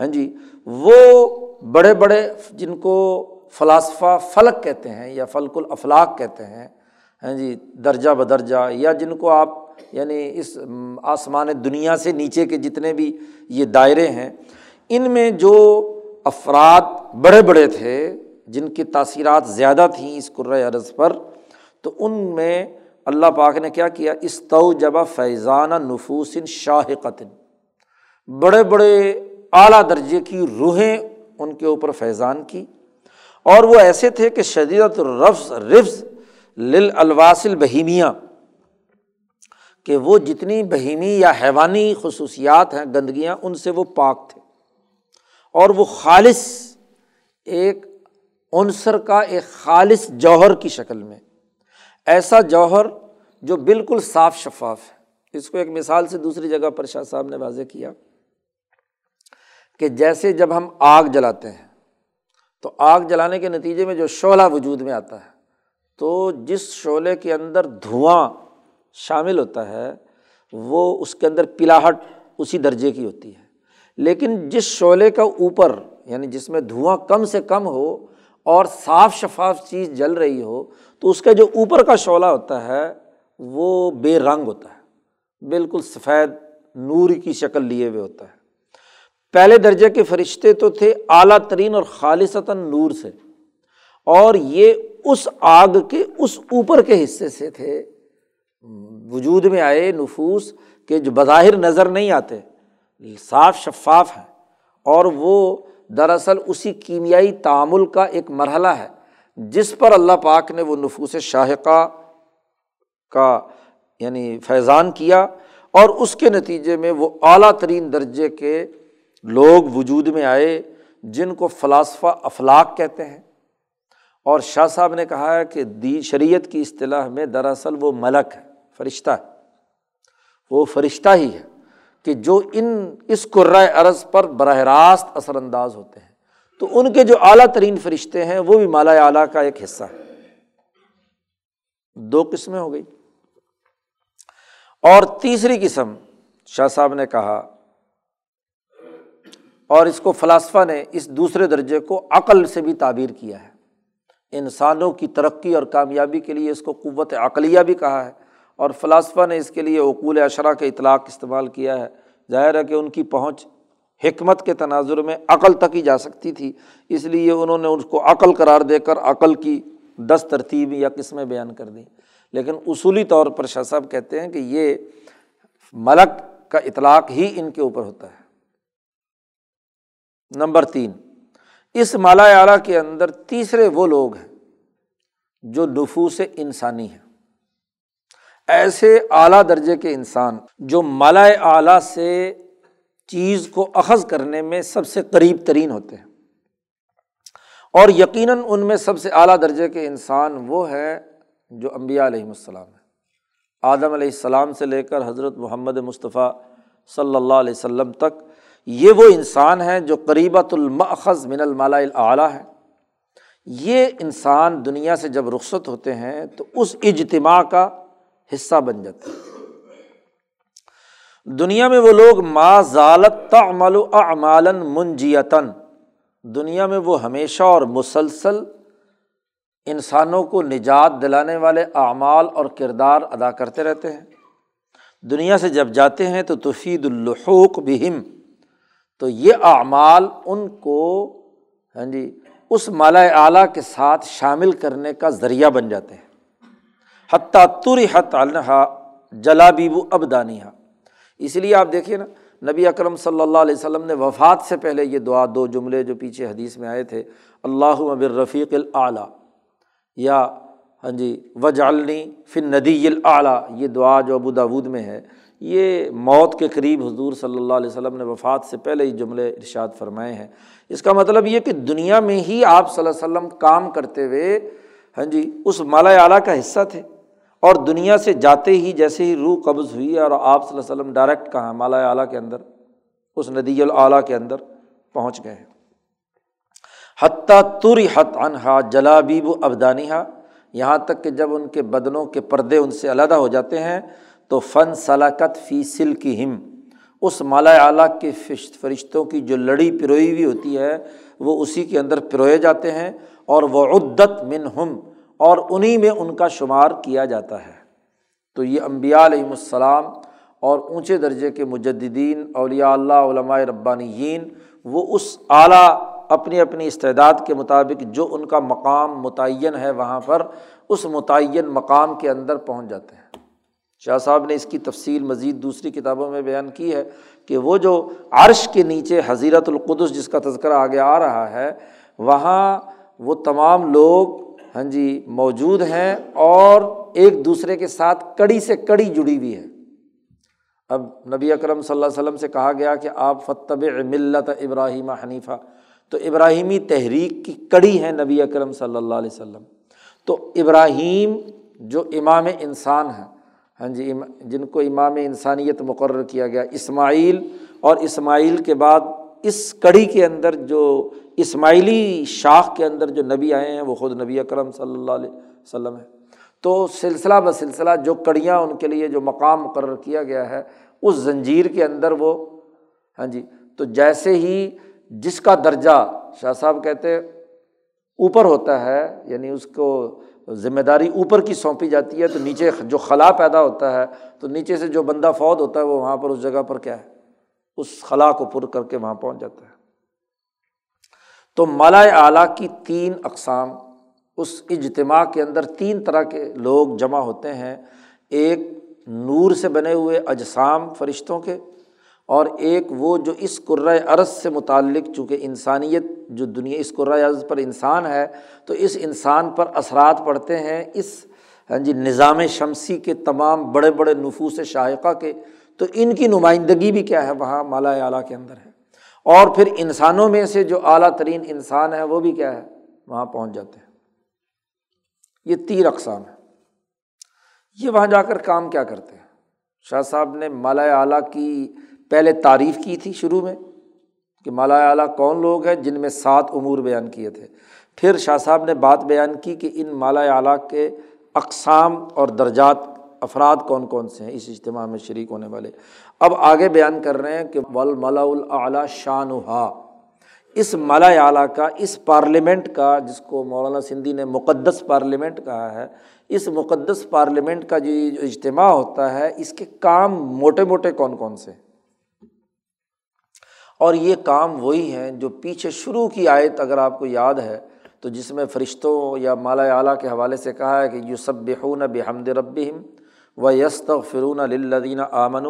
ہاں جی وہ بڑے بڑے جن کو فلاسفہ فلک کہتے ہیں یا فلک الافلاق کہتے ہیں ہاں جی درجہ بدرجہ، یا جن کو آپ یعنی اس آسمان دنیا سے نیچے کے جتنے بھی یہ دائرے ہیں، ان میں جو افراد بڑے بڑے تھے، جن کی تاثیرات زیادہ تھیں اس عرض پر، تو ان میں اللہ پاک نے کیا کیا؟ استو جبا فیضان نفوسن شاہ قطن بڑے بڑے اعلیٰ درجے کی روحیں ان کے اوپر فیضان کی۔ اور وہ ایسے تھے کہ شدید الرفظ رفظ لل الواصل بہیمیاں کہ وہ جتنی بہیمی یا حیوانی خصوصیات ہیں، گندگیاں، ان سے وہ پاک تھے۔ اور وہ خالص ایک عنصر کا ایک خالص جوہر کی شکل میں۔ ایسا جوہر جو بالکل صاف شفاف ہے۔ اس کو ایک مثال سے دوسری جگہ پر شاہ صاحب نے واضح کیا کہ جیسے جب ہم آگ جلاتے ہیں، تو آگ جلانے کے نتیجے میں جو شعلہ وجود میں آتا ہے، تو جس شعلے کے اندر دھواں شامل ہوتا ہے، وہ اس کے اندر پلاہٹ اسی درجے کی ہوتی ہے۔ لیکن جس شعلے کا اوپر یعنی جس میں دھواں کم سے کم ہو اور صاف شفاف چیز جل رہی ہو، تو اس کا جو اوپر کا شعلہ ہوتا ہے، وہ بے رنگ ہوتا ہے۔ بالکل سفید نور کی شکل لیے ہوئے ہوتا ہے۔ پہلے درجے کے فرشتے تو تھے اعلیٰ ترین اور خالصتاً نور سے۔ اور یہ اس آگ کے اس اوپر کے حصے سے تھے۔ وجود میں آئے نفوس کہ جو بظاہر نظر نہیں آتے۔ صاف شفاف ہیں اور وہ دراصل اسی کیمیائی تعامل کا ایک مرحلہ ہے جس پر اللہ پاک نے وہ نفوس شاہقہ کا یعنی فیضان کیا اور اس کے نتیجے میں وہ اعلیٰ ترین درجے کے لوگ وجود میں آئے جن کو فلاسفہ افلاق کہتے ہیں اور شاہ صاحب نے کہا ہے کہ دی شریعت کی اصطلاح میں دراصل وہ ملک ہے، فرشتہ ہے۔ وہ فرشتہ ہی ہے۔ کہ جو ان اس عرض پر براہ راست اثر انداز ہوتے ہیں، تو ان کے جو اعلیٰ ترین فرشتے ہیں، وہ بھی مالا اعلیٰ کا ایک حصہ ہے دو قسمیں ہو گئی۔ اور تیسری قسم شاہ صاحب نے کہا، اور اس کو فلاسفہ نے اس دوسرے درجے کو عقل سے بھی تعبیر کیا ہے۔ انسانوں کی ترقی اور کامیابی کے لیے اس کو قوت عقلیہ بھی کہا ہے۔ اور فلاسفہ نے اس کے لیے اقول اشرا کے اطلاق استعمال کیا ہے۔ ظاہر ہے کہ ان کی پہنچ حکمت کے تناظر میں عقل تک ہی جا سکتی تھی، اس لیے انہوں نے اس کو عقل قرار دے کر عقل کی دس ترتیب یا قسمیں بیان کر دیں۔ لیکن اصولی طور پر شاہ صاحب کہتے ہیں کہ یہ ملک کا اطلاق ہی ان کے اوپر ہوتا ہے۔ نمبر تین، اس مالا اعلیٰ کے اندر تیسرے وہ لوگ ہیں جو نفوس انسانی ہیں۔ ایسے اعلیٰ درجے کے انسان جو مالا اعلیٰ سے چیز کو اخذ کرنے میں سب سے قریب ترین ہوتے ہیں۔ اور یقیناً ان میں سب سے اعلیٰ درجے کے انسان وہ ہے جو امبیا علیہم السلام ہے آدم علیہ السلام سے لے کر حضرت محمد مصطفیٰ صلی اللہ علیہ وسلم تک یہ وہ انسان ہیں جو قریبۃ المخذ من المالا اعلیٰ ہے یہ انسان دنیا سے جب رخصت ہوتے ہیں تو اس اجتماع کا حصہ بن جاتے ہیں دنیا میں وہ لوگ، ما ضالت تعمل اعمال منجیتاً۔ دنیا میں وہ ہمیشہ اور مسلسل انسانوں کو نجات دلانے والے اعمال اور کردار ادا کرتے رہتے ہیں۔ دنیا سے جب جاتے ہیں تو تفید الحوق بہم۔ تو یہ اعمال ان کو ہاں جی اس مالا اعلیٰ کے ساتھ شامل کرنے کا ذریعہ بن جاتے ہیں۔ حتیٰ تر حت الحا جلابیب ابدانیہ اس لیے آپ دیکھیے نا، نبی اکرم صلی اللہ علیہ وسلم نے وفات سے پہلے یہ دعا، دو جملے جو پیچھے حدیث میں آئے تھے اللہ ابر العلیٰ یا ہاں جی وجالنی فن ندی العلیٰ یہ دعا جو ابو داود میں ہے، یہ موت کے قریب حضور صلی اللہ علیہ وسلم نے وفات سے پہلے ہی جملے ارشاد فرمائے ہیں۔ اس کا مطلب یہ کہ دنیا میں ہی آپ صلی اللہ علیہ وسلم کام کرتے ہوئے ہاں جی اس مالا اعلیٰ کا حصہ تھے۔ اور دنیا سے جاتے ہی جیسے ہی روح قبض ہوئی اور آپ صلی اللہ علیہ وسلم ڈائریکٹ کہاں مالا اعلیٰ کے اندر، اس ندی العلیٰ کے اندر پہنچ گئے حتیٰ تر حت انہا جلابیب ابدانیہ یہاں تک کہ جب ان کے بدنوں کے پردے ان سے علیحدہ ہو جاتے ہیں، تو فن سلاکت فی سل کی ہم اس مالا اعلیٰ کے فرشتوں کی جو لڑی پروئی ہوئی ہوتی ہے، وہ اسی کے اندر پروئے جاتے ہیں، اور وہ عدت من ہم اور انہیں میں ان کا شمار کیا جاتا ہے۔ تو یہ امبیا علیہم السلام اور اونچے درجے کے مجدین اولیاء اللہ، علماء ربانیین، وہ اس اعلیٰ اپنی اپنی استعداد کے مطابق جو ان کا مقام متعین ہے، وہاں پر اس متعین مقام کے اندر پہنچ جاتے ہیں۔ شاہ صاحب نے اس کی تفصیل مزید دوسری کتابوں میں بیان کی ہے کہ وہ جو عرش کے نیچے حضیرت القدس جس کا تذکرہ آگے آ رہا ہے، وہاں وہ تمام لوگ ہاں جی موجود ہیں اور ایک دوسرے کے ساتھ کڑی سے کڑی جڑی ہوئی ہے اب نبی اکرم صلی اللہ علیہ وسلم سے کہا گیا کہ آپ فتب ملت ابراہیم حنیفہ تو ابراہیمی تحریک کی کڑی ہے نبی اکرم صلی اللہ علیہ وسلم۔ تو ابراہیم جو امام انسان ہیں ہاں جی جن کو امام انسانیت مقرر کیا گیا، اسماعیل اور اسماعیل کے بعد اس کڑی کے اندر جو اسماعیلی شاخ کے اندر جو نبی آئے ہیں، وہ خود نبی اکرم صلی اللہ علیہ وسلم ہے تو سلسلہ بہ سلسلہ جو کڑیاں ان کے لیے جو مقام مقرر کیا گیا ہے، اس زنجیر کے اندر وہ ہاں جی تو جیسے ہی جس کا درجہ شاہ صاحب کہتے اوپر ہوتا ہے یعنی اس کو ذمہ داری اوپر کی سونپی جاتی ہے، تو نیچے جو خلا پیدا ہوتا ہے، تو نیچے سے جو بندہ فوت ہوتا ہے، وہ وہاں پر اس جگہ پر کیا ہے؟ اس خلا کو پر کر کے وہاں پہنچ جاتا ہے۔ تو مالا اعلیٰ کی تین اقسام، اس اجتماع کے اندر تین طرح کے لوگ جمع ہوتے ہیں۔ ایک نور سے بنے ہوئے اجسام فرشتوں کے، اور ایک وہ جو اس قرۂۂ عرض سے متعلق، چونکہ انسانیت جو دنیا، اس قرۂۂ عرض پر انسان ہے، تو اس انسان پر اثرات پڑتے ہیں۔ اس ہاں جی نظام شمسی کے تمام بڑے بڑے نفوس شائقہ کے تو ان کی نمائندگی بھی کیا ہے؟ وہاں مالا اعلیٰ کے اندر ہے۔ اور پھر انسانوں میں سے جو اعلیٰ ترین انسان ہے، وہ بھی کیا ہے؟ وہاں پہنچ جاتے ہیں۔ یہ تیر اقسام ہے یہ وہاں جا کر کام کیا کرتے ہیں؟ شاہ صاحب نے مالا اعلیٰ کی پہلے تعریف کی تھی شروع میں کہ مالا اعلیٰ کون لوگ ہیں جن میں سات امور بیان کیے تھے۔ پھر شاہ صاحب نے بات بیان کی کہ ان مالا اعلیٰ کے اقسام اور درجات افراد کون کون سے ہیں، اس اجتماع میں شریک ہونے والے۔ اب آگے بیان کر رہے ہیں کہ ول ملا الاعلیٰ شان اس ملا اعلیٰ کا، اس پارلیمنٹ کا، جس کو مولانا سندھی نے مقدس پارلیمنٹ کہا ہے، اس مقدس پارلیمنٹ کا جو اجتماع ہوتا ہے، اس کے کام موٹے موٹے کون کون سے؟ اور یہ کام وہی ہیں جو پیچھے شروع کی آیت اگر آپ کو یاد ہے، تو جس میں فرشتوں یا مالا اعلیٰ کے حوالے سے کہا ہے کہ یو سب بحون بحمد رب و یست فرون لدین آمن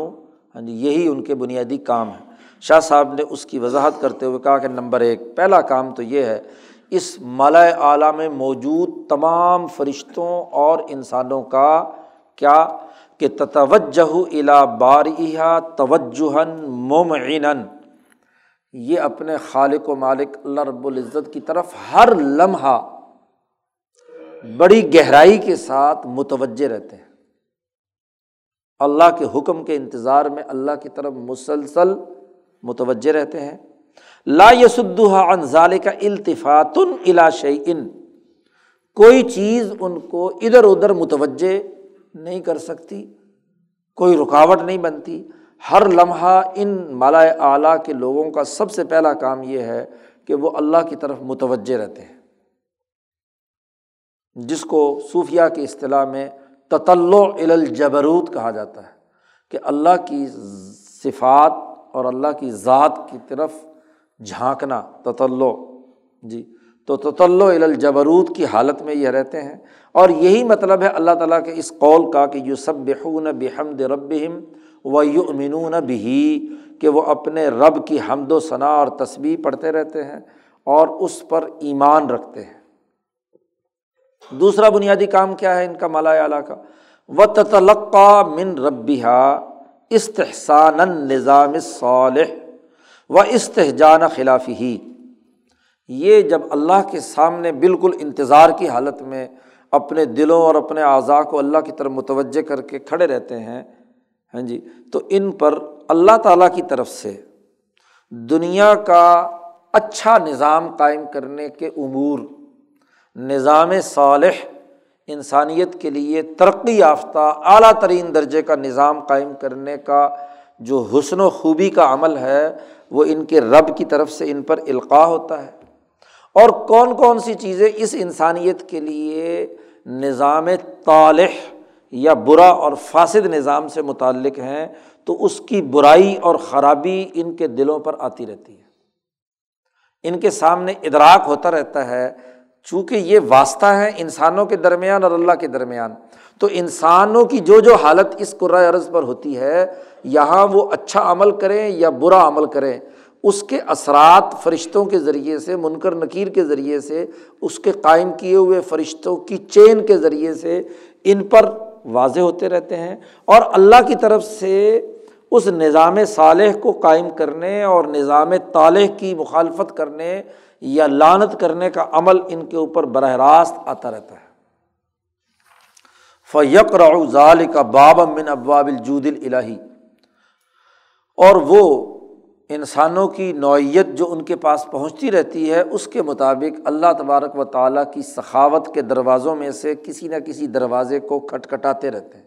ہاں جی یہی ان کے بنیادی کام ہیں۔ شاہ صاحب نے اس کی وضاحت کرتے ہوئے کہا کہ نمبر ایک، پہلا کام تو یہ ہے، اس مالا اعلیٰ میں موجود تمام فرشتوں اور انسانوں کا کیا؟ کہ تتوجہ الا بار توجہ مومعین یہ اپنے خالق و مالک اللہ رب العزت کی طرف ہر لمحہ بڑی گہرائی کے ساتھ متوجہ رہتے ہیں۔ اللہ کے حکم کے انتظار میں اللہ کی طرف مسلسل متوجہ رہتے ہیں۔ لا یسدہ انزال کا التفاط الا کوئی چیز ان کو ادھر ادھر متوجہ نہیں کر سکتی، کوئی رکاوٹ نہیں بنتی۔ ہر لمحہ ان مالا اعلیٰ کے لوگوں کا سب سے پہلا کام یہ ہے کہ وہ اللہ کی طرف متوجہ رہتے ہیں۔ جس کو صوفیہ کی اصطلاح میں تطل الجبروت کہا جاتا ہے کہ اللہ کی صفات اور اللہ کی ذات کی طرف جھانکنا، تطلع جی تو تطل الجبروت کی حالت میں یہ رہتے ہیں اور یہی مطلب ہے اللہ تعالیٰ کے اس قول کا کہ یو سب بحون بحمد ربہم و یو امنون بھی کہ وہ اپنے رب کی حمد و ثناء اور تصویر پڑھتے رہتے ہیں اور اس پر ایمان رکھتے ہیں۔ دوسرا بنیادی کام کیا ہے ان کا مالا اعلیٰ کا؟ و تلقہ من ربیہ استحسان نظام صالح و استحجان خلافی ہی یہ جب اللہ کے سامنے بالکل انتظار کی حالت میں اپنے دلوں اور اپنے اعضاء کو اللہ کی طرف متوجہ کر کے کھڑے رہتے ہیں ہاں جی تو ان پر اللہ تعالیٰ کی طرف سے دنیا کا اچھا نظام قائم کرنے کے امور نظام صالح، انسانیت کے لیے ترقی یافتہ اعلیٰ ترین درجے کا نظام قائم کرنے کا جو حسن و خوبی کا عمل ہے، وہ ان کے رب کی طرف سے ان پر القاع ہوتا ہے۔ اور کون کون سی چیزیں اس انسانیت کے لیے نظام طالح یا برا اور فاصد نظام سے متعلق ہیں، تو اس کی برائی اور خرابی ان کے دلوں پر آتی رہتی ہے۔ ان کے سامنے ادراک ہوتا رہتا ہے چونکہ یہ واسطہ ہے انسانوں کے درمیان اور اللہ کے درمیان، تو انسانوں کی جو جو حالت اس قرۂۂ عرض پر ہوتی ہے، یہاں وہ اچھا عمل کریں یا برا عمل کریں، اس کے اثرات فرشتوں کے ذریعے سے، منکر نکیر کے ذریعے سے، اس کے قائم کیے ہوئے فرشتوں کی چین کے ذریعے سے ان پر واضح ہوتے رہتے ہیں۔ اور اللہ کی طرف سے اس نظام صالح کو قائم کرنے اور نظام طالح کی مخالفت کرنے یا لانت کرنے کا عمل ان کے اوپر براہ راست آتا رہتا ہے۔ فیق ظال کا باب من ابواب الجود الہی اور وہ انسانوں کی نوعیت جو ان کے پاس پہنچتی رہتی ہے، اس کے مطابق اللہ تبارک و تعالیٰ کی سخاوت کے دروازوں میں سے کسی نہ کسی دروازے کو کھٹکھٹاتے رہتے ہیں۔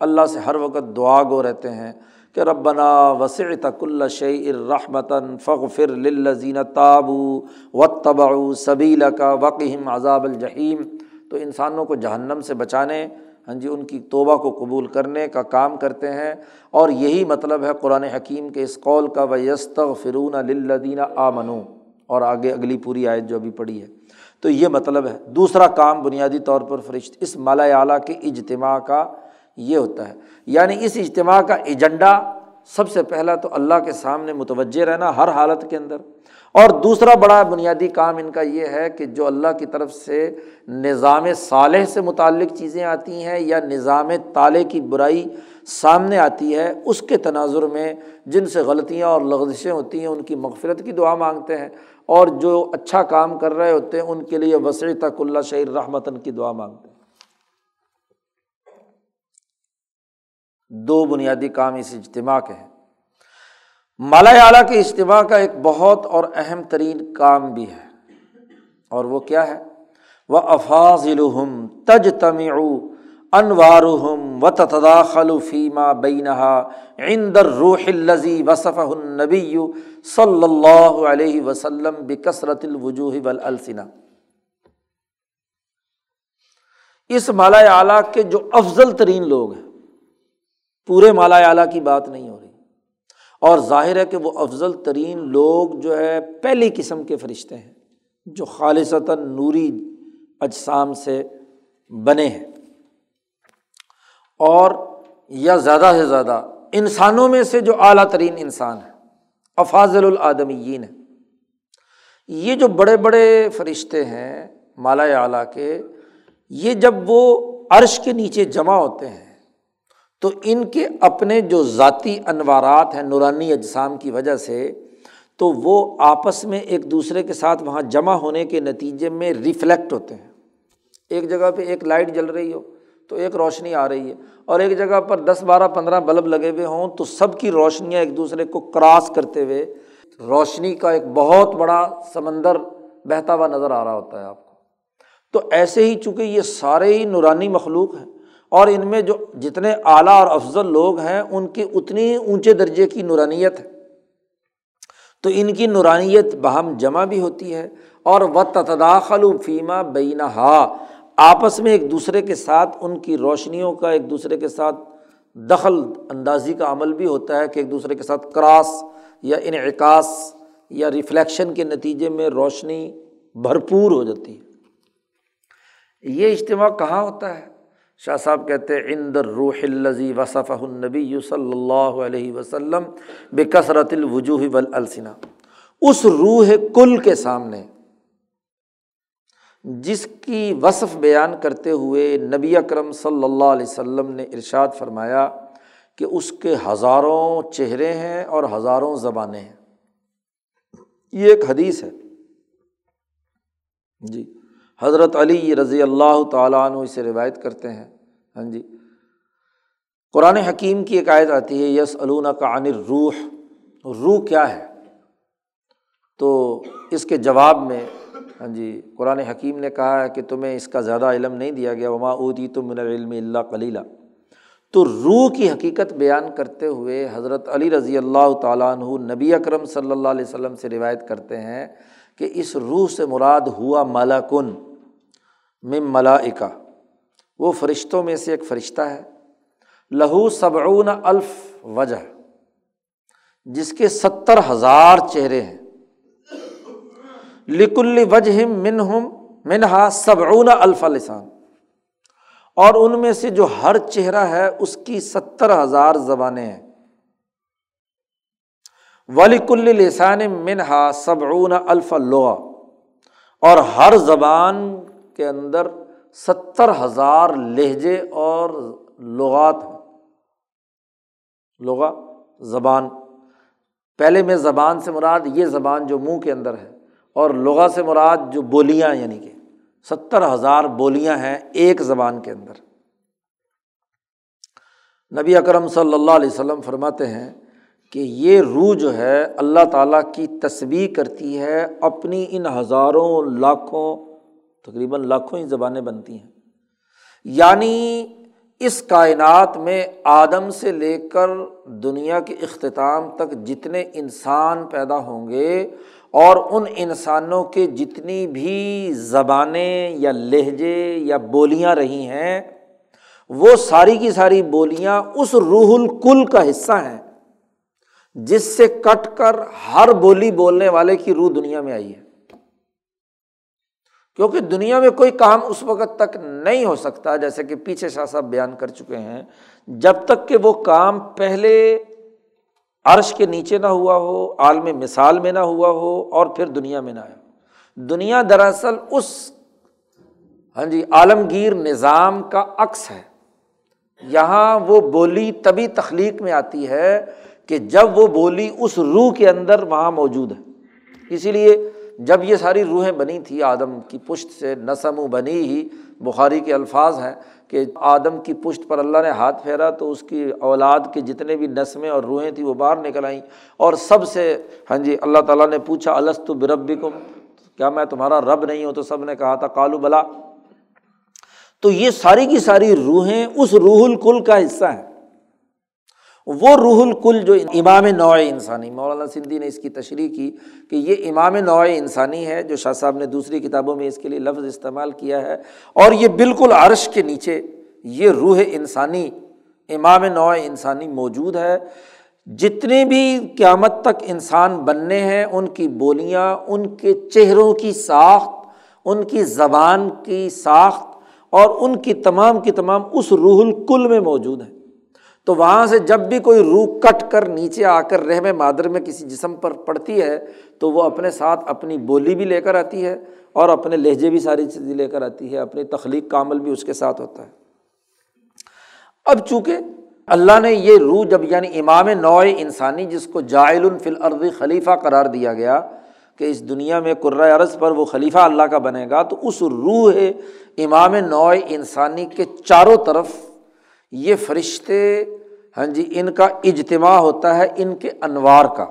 اللہ سے ہر وقت دعا گو رہتے ہیں۔ کہ ربنا وسع تک الشع الرحمتاً فغ فر للزین تابو و تبا صبیل کا وقیم عذاب الجحیم۔ تو انسانوں کو جہنم سے بچانے ہاں جی ان کی توبہ کو قبول کرنے کا کام کرتے ہیں۔ اور یہی مطلب ہے قرآن حکیم کے اس قول کا و یستغ فرون للدین آ منو اور آگے اگلی پوری آیت جو ابھی پڑھی ہے۔ تو یہ مطلب ہے۔ دوسرا کام بنیادی طور پر فرشت، اس مالا اعلیٰ کے اجتماع کا یہ ہوتا ہے۔ یعنی اس اجتماع کا ایجنڈا سب سے پہلا تو اللہ کے سامنے متوجہ رہنا ہر حالت کے اندر۔ اور دوسرا بڑا بنیادی کام ان کا یہ ہے کہ جو اللہ کی طرف سے نظام صالح سے متعلق چیزیں آتی ہیں یا نظام تالے کی برائی سامنے آتی ہے، اس کے تناظر میں جن سے غلطیاں اور لغزشیں ہوتی ہیں، ان کی مغفرت کی دعا مانگتے ہیں۔ اور جو اچھا کام کر رہے ہوتے ہیں، ان کے لیے وسیع تک اللہ شعر رحمتن کی دعا مانگتے ہیں۔ دو بنیادی کام اس اجتماع کے ہیں۔ مالا اعلیٰ کے اجتماع کا ایک بہت اور اہم ترین کام بھی ہے۔ اور وہ کیا ہے؟ وہ افاظ الحم تج تم انوار و تداخل فیما بینہا عندر روح الزی وصف النبی صلی اللہ علیہ وسلم بکثرت الوجوہ والسنہ اس مالا اعلیٰ کے جو افضل ترین لوگ ہیں پورے مالا اعلیٰ کی بات نہیں ہو رہی۔ اور ظاہر ہے کہ وہ افضل ترین لوگ جو ہے پہلی قسم کے فرشتے ہیں، جو خالصتاً نوری اجسام سے بنے ہیں۔ اور یا زیادہ سے زیادہ انسانوں میں سے جو اعلیٰ ترین انسان ہے افاضل العدمین ہے یہ جو بڑے بڑے فرشتے ہیں مالا اعلیٰ کے، یہ جب وہ عرش کے نیچے جمع ہوتے ہیں تو ان کے اپنے جو ذاتی انوارات ہیں، نورانی اجسام کی وجہ سے، تو وہ آپس میں ایک دوسرے کے ساتھ وہاں جمع ہونے کے نتیجے میں ریفلیکٹ ہوتے ہیں۔ ایک جگہ پہ ایک لائٹ جل رہی ہو تو ایک روشنی آ رہی ہے، اور ایک جگہ پر دس بارہ پندرہ بلب لگے ہوئے ہوں تو سب کی روشنیاں ایک دوسرے کو کراس کرتے ہوئے روشنی کا ایک بہت بڑا سمندر بہتا ہوا نظر آ رہا ہوتا ہے آپ کو۔ تو ایسے ہی چونکہ یہ سارے ہی نورانی مخلوق ہیں اور ان میں جو جتنے اعلیٰ اور افضل لوگ ہیں، ان کی اتنی اونچے درجے کی نورانیت ہے۔ تو ان کی نورانیت بہم جمع بھی ہوتی ہے اور و تداخل و فیمہ بینہا آپس میں ایک دوسرے کے ساتھ ان کی روشنیوں کا، ایک دوسرے کے ساتھ دخل اندازی کا عمل بھی ہوتا ہے کہ ایک دوسرے کے ساتھ کراس یا انعکاس یا ریفلیکشن کے نتیجے میں روشنی بھرپور ہو جاتی ہے۔ یہ اجتماع کہاں ہوتا ہے؟ شاہ صاحب کہتے ہیں اندر روح الزی وصف النبی صلی اللہ علیہ وسلم بے کثرت الوجوہ ولسنا اس روح کل کے سامنے جس کی وصف بیان کرتے ہوئے نبی اکرم صلی اللہ علیہ وسلم نے ارشاد فرمایا کہ اس کے ہزاروں چہرے ہیں اور ہزاروں زبانیں ہیں۔ یہ ایک حدیث ہے۔ جی۔ حضرت علی رضی اللہ تعالیٰ عنہ اسے روایت کرتے ہیں۔ ہاں جی۔ قرآن حکیم کی ایک آیت آتی ہے یس علون کا عنر روح روح کیا ہے؟ تو اس کے جواب میں ہاں جی قرآن حکیم نے کہا ہے کہ تمہیں اس کا زیادہ علم نہیں دیا گیا، وما ادی تم من العلم اللہ کلیلہ تو روح کی حقیقت بیان کرتے ہوئے حضرت علی رضی اللہ تعالیٰ عنہ نبی اکرم صلی اللہ علیہ وسلم سے روایت کرتے ہیں کہ اس روح سے مراد ہوا مالا کن مم ملائکا وہ فرشتوں میں سے ایک فرشتہ ہے۔ لہو صبعون الف وجہ۔ جس کے ستر ہزار چہرے ہیں۔ لکل وجہ من ہم منہا صبعون الف لسان۔ اور ان میں سے جو ہر چہرہ ہے، اس کی ستر ہزار زبانیں ہیں۔ ولیکل لسان منہا صبعون الف لغا اور ہر زبان کے اندر ستر ہزار لہجے اور لغات ہیں۔ لغا زبان۔ پہلے میں زبان سے مراد یہ زبان جو منہ کے اندر ہے اور لغا سے مراد جو بولیاں یعنی کہ ستر ہزار بولیاں ہیں ایک زبان کے اندر۔ نبی اکرم صلی اللہ علیہ وسلم فرماتے ہیں کہ یہ روح جو ہے اللہ تعالیٰ کی تصویر کرتی ہے اپنی ان ہزاروں لاکھوں تقریباً لاکھوں ہی زبانیں بنتی ہیں۔ یعنی اس کائنات میں آدم سے لے کر دنیا کے اختتام تک جتنے انسان پیدا ہوں گے اور ان انسانوں کے جتنی بھی زبانیں یا لہجے یا بولیاں رہی ہیں، وہ ساری کی ساری بولیاں اس روح الکل کا حصہ ہیں، جس سے کٹ کر ہر بولی بولنے والے کی روح دنیا میں آئی ہے۔ کیونکہ دنیا میں کوئی کام اس وقت تک نہیں ہو سکتا جیسے کہ پیچھے شاہ صاحب بیان کر چکے ہیں، جب تک کہ وہ کام پہلے عرش کے نیچے نہ ہوا ہو، عالم مثال میں نہ ہوا ہو اور پھر دنیا میں نہ آیا دنیا دراصل اس ہاں جی عالمگیر نظام کا عکس ہے۔ یہاں وہ بولی تبھی تخلیق میں آتی ہے کہ جب وہ بولی اس روح کے اندر وہاں موجود ہے۔ اسی لیے جب یہ ساری روحیں بنی تھی آدم کی پشت سے نسم و بنی ہی، بخاری کے الفاظ ہیں کہ آدم کی پشت پر اللہ نے ہاتھ پھیرا تو اس کی اولاد کے جتنے بھی نسمیں اور روحیں تھیں وہ باہر نکل آئیں۔ اور سب سے ہاں جی اللہ تعالیٰ نے پوچھا السط برب کم کیا میں تمہارا رب نہیں ہوں؟ تو سب نے کہا تھا کالو بلا۔ تو یہ ساری کی ساری روحیں اس روح الکل کا حصہ ہیں۔ وہ روح الکل جو امام نوع انسانی، مولانا سندھی نے اس کی تشریح کی کہ یہ امام نوع انسانی ہے جو شاہ صاحب نے دوسری کتابوں میں اس کے لیے لفظ استعمال کیا ہے، اور یہ بالکل عرش کے نیچے یہ روح انسانی، امام نوع انسانی موجود ہے۔ جتنے بھی قیامت تک انسان بننے ہیں، ان کی بولیاں، ان کے چہروں کی ساخت، ان کی زبان کی ساخت، اور ان کی تمام کی تمام اس روح الکل میں موجود ہیں۔ تو وہاں سے جب بھی کوئی روح کٹ کر نیچے آ کر رحم مادر میں کسی جسم پر پڑتی ہے، تو وہ اپنے ساتھ اپنی بولی بھی لے کر آتی ہے اور اپنے لہجے بھی ساری چیزیں لے کر آتی ہے، اپنی تخلیق کا عمل بھی اس کے ساتھ ہوتا ہے۔ اب چونکہ اللہ نے یہ روح جب یعنی امام نوع انسانی، جس کو جائل الفل عرضی خلیفہ قرار دیا گیا کہ اس دنیا میں قرۂۂ عرض پر وہ خلیفہ اللہ کا بنے گا، تو اس روح امام نوع انسانی کے چاروں طرف یہ فرشتے ہاں جی ان کا اجتماع ہوتا ہے ان کے انوار کا۔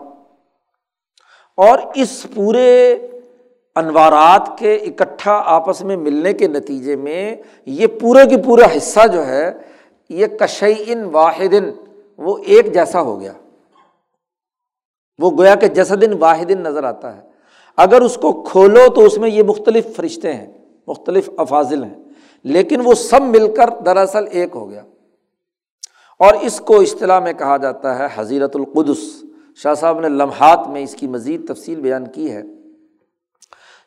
اور اس پورے انوارات کے اکٹھا آپس میں ملنے کے نتیجے میں یہ پورے کی پورا حصہ جو ہے، یہ کشئی ان واحد وہ ایک جیسا ہو گیا۔ وہ گویا کہ جسدن واحد نظر آتا ہے۔ اگر اس کو کھولو تو اس میں یہ مختلف فرشتے ہیں، مختلف افاظل ہیں، لیکن وہ سب مل کر دراصل ایک ہو گیا۔ اور اس کو اصطلاح میں کہا جاتا ہے حضیرت القدس۔ شاہ صاحب نے لمحات میں اس کی مزید تفصیل بیان کی ہے۔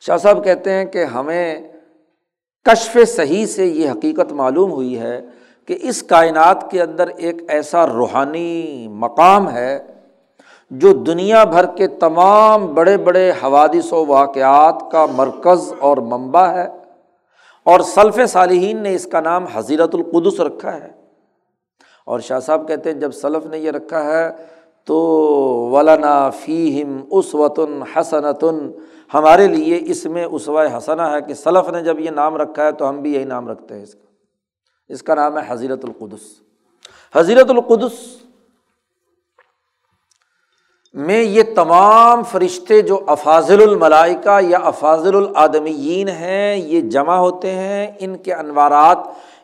شاہ صاحب کہتے ہیں کہ ہمیں کشف صحیح سے یہ حقیقت معلوم ہوئی ہے کہ اس کائنات کے اندر ایک ایسا روحانی مقام ہے جو دنیا بھر کے تمام بڑے بڑے حوادث و واقعات کا مرکز اور منبع ہے اور سلف صالحین نے اس کا نام حضیرت القدس رکھا ہے۔ اور شاہ صاحب کہتے ہیں جب سلف نے یہ رکھا ہے تو ولانا فیم اس وطن حسنتن، ہمارے لیے اس میں اسوائے حسنا ہے کہ سلف نے جب یہ نام رکھا ہے تو ہم بھی یہی نام رکھتے ہیں اس کا۔ اس کا نام ہے حضیرت القدس۔ حضیرت القدس میں یہ تمام فرشتے جو افاضل الملائکہ یا افاضل العدمین ہیں، یہ جمع ہوتے ہیں، ان کے انوارات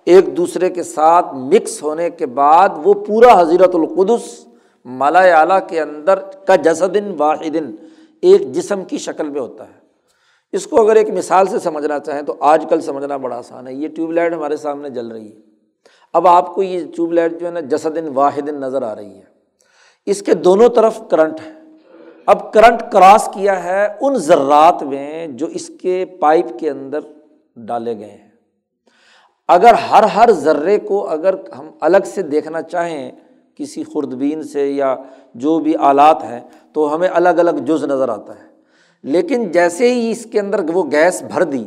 ایک دوسرے کے ساتھ مکس ہونے کے بعد وہ پورا حضیرت القدس مالا اعلیٰ کے اندر کا جسدن واحد ایک جسم کی شکل میں ہوتا ہے۔ اس کو اگر ایک مثال سے سمجھنا چاہیں تو آج کل سمجھنا بڑا آسان ہے۔ یہ ٹیوب لائٹ ہمارے سامنے جل رہی ہے۔ اب آپ کو یہ ٹیوب لائٹ جو ہے نا جسدن واحد نظر آ رہی ہے۔ اس کے دونوں طرف کرنٹ ہے۔ اب کرنٹ کراس کیا ہے ان ذرات میں جو اس کے پائپ کے اندر ڈالے گئے ہیں۔ اگر ہر ہر ذرے کو اگر ہم الگ سے دیکھنا چاہیں کسی خوردبین سے یا جو بھی آلات ہیں، تو ہمیں الگ الگ جز نظر آتا ہے۔ لیکن جیسے ہی اس کے اندر وہ گیس بھر دی،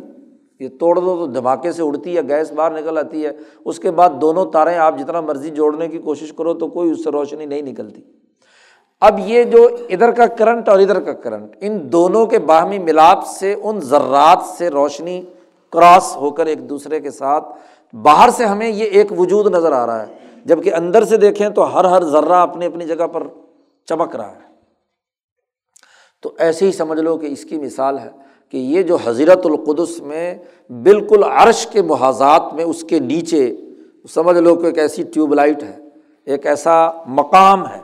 یہ توڑ دو تو دھماکے سے اڑتی ہے، گیس باہر نکل آتی ہے۔ اس کے بعد دونوں تاریں آپ جتنا مرضی جوڑنے کی کوشش کرو تو کوئی اس سے روشنی نہیں نکلتی۔ اب یہ جو ادھر کا کرنٹ اور ادھر کا کرنٹ، ان دونوں کے باہمی ملاپ سے، ان ذرات سے روشنی کراس ہو کر ایک دوسرے کے ساتھ، باہر سے ہمیں یہ ایک وجود نظر آ رہا ہے۔ جبکہ اندر سے دیکھیں تو ہر ہر ذرہ اپنی اپنی جگہ پر چمک رہا ہے۔ تو ایسے ہی سمجھ لو کہ اس کی مثال ہے کہ یہ جو حضرت القدس میں بالکل عرش کے محاذات میں اس کے نیچے، سمجھ لو کہ ایک ایسی ٹیوب لائٹ ہے، ایک ایسا مقام ہے،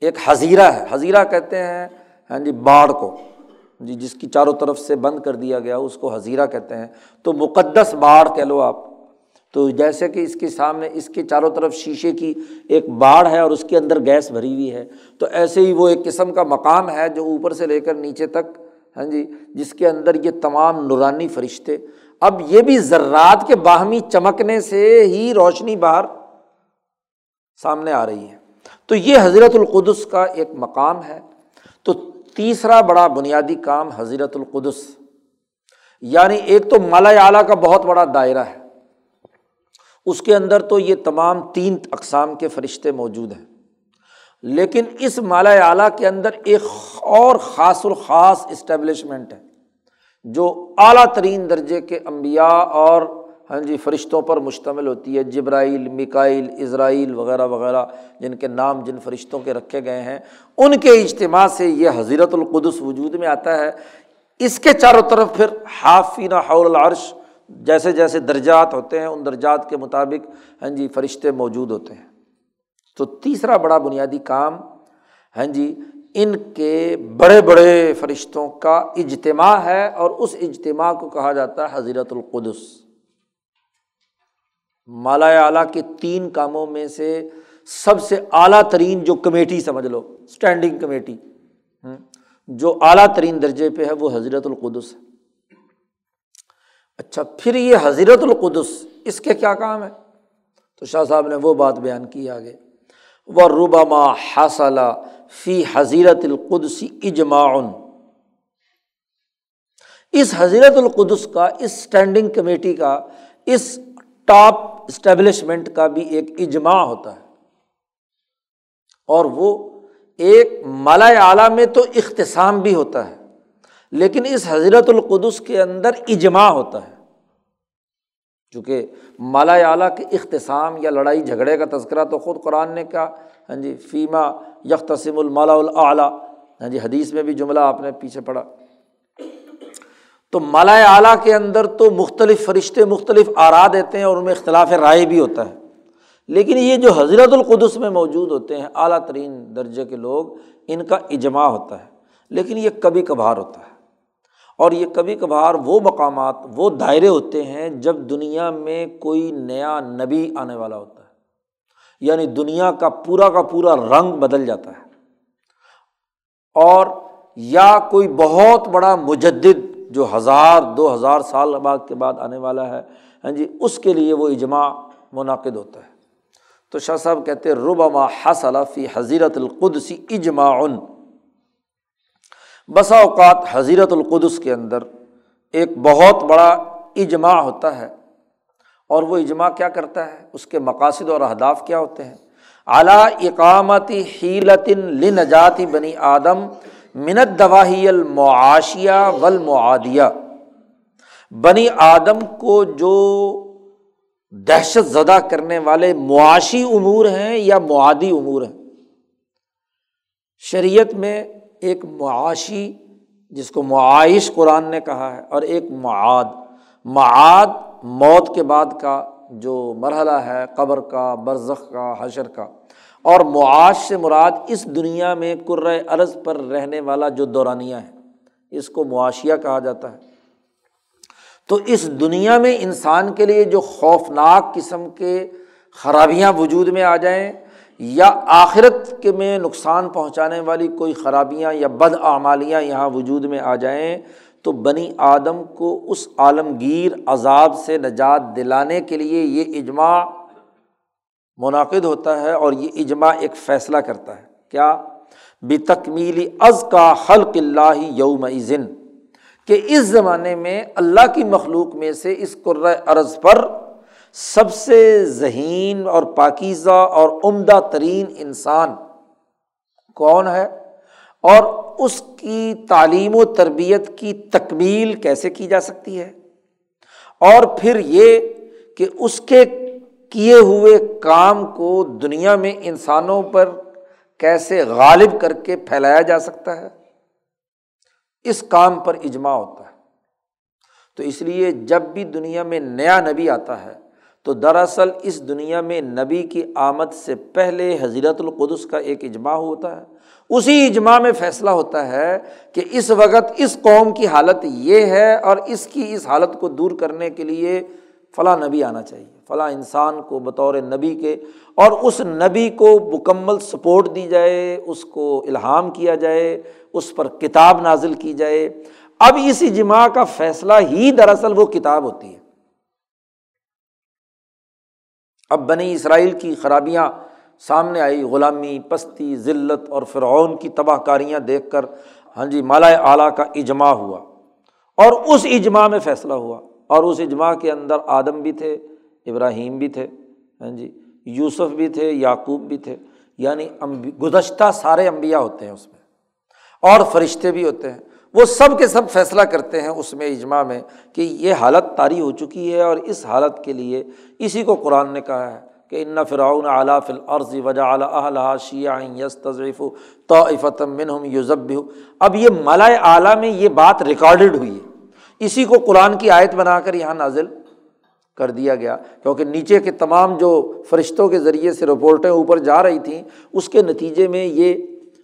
ایک حضیرہ ہے۔ حضیرہ کہتے ہیں ہاں جی باڑ کو۔ جی جس کی چاروں طرف سے بند کر دیا گیا، اس کو حضیرہ کہتے ہیں۔ تو مقدس باڑ کہہ لو آپ۔ تو جیسے کہ اس کے سامنے، اس کے چاروں طرف شیشے کی ایک باڑ ہے اور اس کے اندر گیس بھری ہوئی ہے۔ تو ایسے ہی وہ ایک قسم کا مقام ہے جو اوپر سے لے کر نیچے تک ہاں جی جس کے اندر یہ تمام نورانی فرشتے۔ اب یہ بھی ذرات کے باہمی چمکنے سے ہی روشنی باہر سامنے آ رہی ہے۔ تو یہ حضرت القدس کا ایک مقام ہے۔ تو تیسرا بڑا بنیادی کام حضرت القدس یعنی ایک تو مالا اعلیٰ کا بہت بڑا دائرہ ہے۔ اس کے اندر تو یہ تمام تین اقسام کے فرشتے موجود ہیں۔ لیکن اس مالا اعلیٰ کے اندر ایک اور خاص الخاص اسٹیبلشمنٹ ہے، جو اعلیٰ ترین درجے کے انبیاء اور ہاں جی فرشتوں پر مشتمل ہوتی ہے۔ جبرائیل مکائل اسرائیل وغیرہ وغیرہ، جن کے نام جن فرشتوں کے رکھے گئے ہیں، ان کے اجتماع سے یہ حضرت القدس وجود میں آتا ہے۔ اس کے چاروں طرف پھر حافینہ حول العرش جیسے جیسے درجات ہوتے ہیں، ان درجات کے مطابق ہاں جی فرشتے موجود ہوتے ہیں۔ تو تیسرا بڑا بنیادی کام ہاں جی ان کے بڑے بڑے فرشتوں کا اجتماع ہے اور اس اجتماع کو کہا جاتا ہے حضرت القدس۔ مالا اعلیٰ کے تین کاموں میں سے سب سے اعلیٰ ترین جو کمیٹی سمجھ لو اسٹینڈنگ کمیٹی جو اعلیٰ ترین درجے پہ ہے وہ حضرت القدس ہے۔ اچھا پھر یہ حضرت القدس، اس کے کیا کام ہے؟ تو شاہ صاحب نے وہ بات بیان کی آگے۔ وہ ربما حاصل فی حضیرت القدسی اجماع اس حضرت القدس کا، اس اسٹینڈنگ کمیٹی کا، اس ٹاپ اسٹیبلشمنٹ کا بھی ایک اجماع ہوتا ہے۔ اور وہ ایک مالا اعلیٰ میں تو اختصام بھی ہوتا ہے، لیکن اس حضرت القدس کے اندر اجماع ہوتا ہے۔ چونکہ مالا اعلیٰ کے اختصام یا لڑائی جھگڑے کا تذکرہ تو خود قرآن نے کہا۔ ہاں جی فیما یکتسم المالا العلیٰ ہاں جی حدیث میں بھی جملہ آپ نے پیچھے پڑھا۔ تو مالا اعلیٰ کے اندر تو مختلف فرشتے مختلف آرا دیتے ہیں اور ان میں اختلاف رائے بھی ہوتا ہے۔ لیکن یہ جو حضرت القدس میں موجود ہوتے ہیں، اعلیٰ ترین درجے کے لوگ، ان کا اجماع ہوتا ہے۔ لیکن یہ کبھی کبھار ہوتا ہے۔ اور یہ کبھی کبھار وہ مقامات، وہ دائرے ہوتے ہیں جب دنیا میں کوئی نیا نبی آنے والا ہوتا ہے۔ یعنی دنیا کا پورا کا پورا رنگ بدل جاتا ہے۔ اور یا کوئی بہت بڑا مجدد جو ہزار، دو ہزار سال بعد کے بعد آنے والا ہے ہاں جی اس کے لیے وہ اجماع منعقد ہوتا ہے۔ تو شاہ صاحب کہتے ربما حصل فی حضیرت القدسی اجماع بسا اوقات حضیرت القدس کے اندر ایک بہت بڑا اجماع ہوتا ہے۔ اور وہ اجماع کیا کرتا ہے؟ اس کے مقاصد اور اہداف کیا ہوتے ہیں؟ اعلیٰ اقامتی حیلتن لنجاتی بنی آدم منت دواہی المعاشیہ والمعادیہ۔ بنی آدم کو جو دہشت زدہ کرنے والے معاشی امور ہیں یا معادی امور ہیں۔ شریعت میں ایک معاشی، جس کو معائش قرآن نے کہا ہے، اور ایک معاد۔ معاد موت کے بعد کا جو مرحلہ ہے، قبر کا، برزخ کا، حشر کا۔ اور معاش سے مراد اس دنیا میں عرض پر رہنے والا جو دورانیہ ہے، اس کو معاشیہ کہا جاتا ہے۔ تو اس دنیا میں انسان کے لیے جو خوفناک قسم کے خرابیاں وجود میں آ جائیں یا آخرت کے میں نقصان پہنچانے والی کوئی خرابیاں یا بد اعمالیاں یہاں وجود میں آ جائیں، تو بنی آدم کو اس عالمگیر عذاب سے نجات دلانے کے لیے یہ اجماع منعقد ہوتا ہے اور یہ اجماع ایک فیصلہ کرتا ہے۔ کیا؟ بے تکمیلی از کا حلق اللہ یوم ذن کہ اس زمانے میں اللہ کی مخلوق میں سے اس عرض پر سب سے ذہین اور پاکیزہ اور عمدہ ترین انسان کون ہے؟ اور اس کی تعلیم و تربیت کی تکمیل کیسے کی جا سکتی ہے؟ اور پھر یہ کہ اس کے کیے ہوئے کام کو دنیا میں انسانوں پر کیسے غالب کر کے پھیلایا جا سکتا ہے؟ اس کام پر اجماع ہوتا ہے۔ تو اس لیے جب بھی دنیا میں نیا نبی آتا ہے، تو دراصل اس دنیا میں نبی کی آمد سے پہلے حضرت القدس کا ایک اجماع ہوتا ہے۔ اسی اجماع میں فیصلہ ہوتا ہے کہ اس وقت اس قوم کی حالت یہ ہے اور اس کی اس حالت کو دور کرنے کے لیے فلاں نبی آنا چاہیے۔ فلاں انسان کو بطور نبی کے اور اس نبی کو مکمل سپورٹ دی جائے، اس کو الہام کیا جائے، اس پر کتاب نازل کی جائے۔ اب اس اجماع کا فیصلہ ہی دراصل وہ کتاب ہوتی ہے۔ اب بنی اسرائیل کی خرابیاں سامنے آئی، غلامی، پستی، ذلت اور فرعون کی تباہ کاریاں دیکھ کر ہاں جی مالا اعلیٰ کا اجماع ہوا۔ اور اس اجماع میں فیصلہ ہوا۔ اور اس اجماع کے اندر آدم بھی تھے۔ ابراہیم بھی تھے ہاں جی یوسف بھی تھے، یعقوب بھی تھے یعنی گزشتہ سارے امبیا ہوتے ہیں اس میں، اور فرشتے بھی ہوتے ہیں۔ وہ سب کے سب فیصلہ کرتے ہیں اس میں، اجماع میں، کہ یہ حالت طاری ہو چکی ہے اور اس حالت کے لیے اسی کو قرآن نے کہا ہے کہ ان فراؤن اعلیٰ فل عرض وجہ اعلیٰ شیعہ یس تضریف توفتم منہم یوزب اب یہ مالا اعلیٰ میں یہ بات ریکارڈڈ ہوئی ہے۔ اسی کو قرآن کی آیت بنا کر یہاں نازل کر دیا گیا۔ کیونکہ نیچے کے تمام جو فرشتوں کے ذریعے سے رپورٹیں اوپر جا رہی تھیں، اس کے نتیجے میں یہ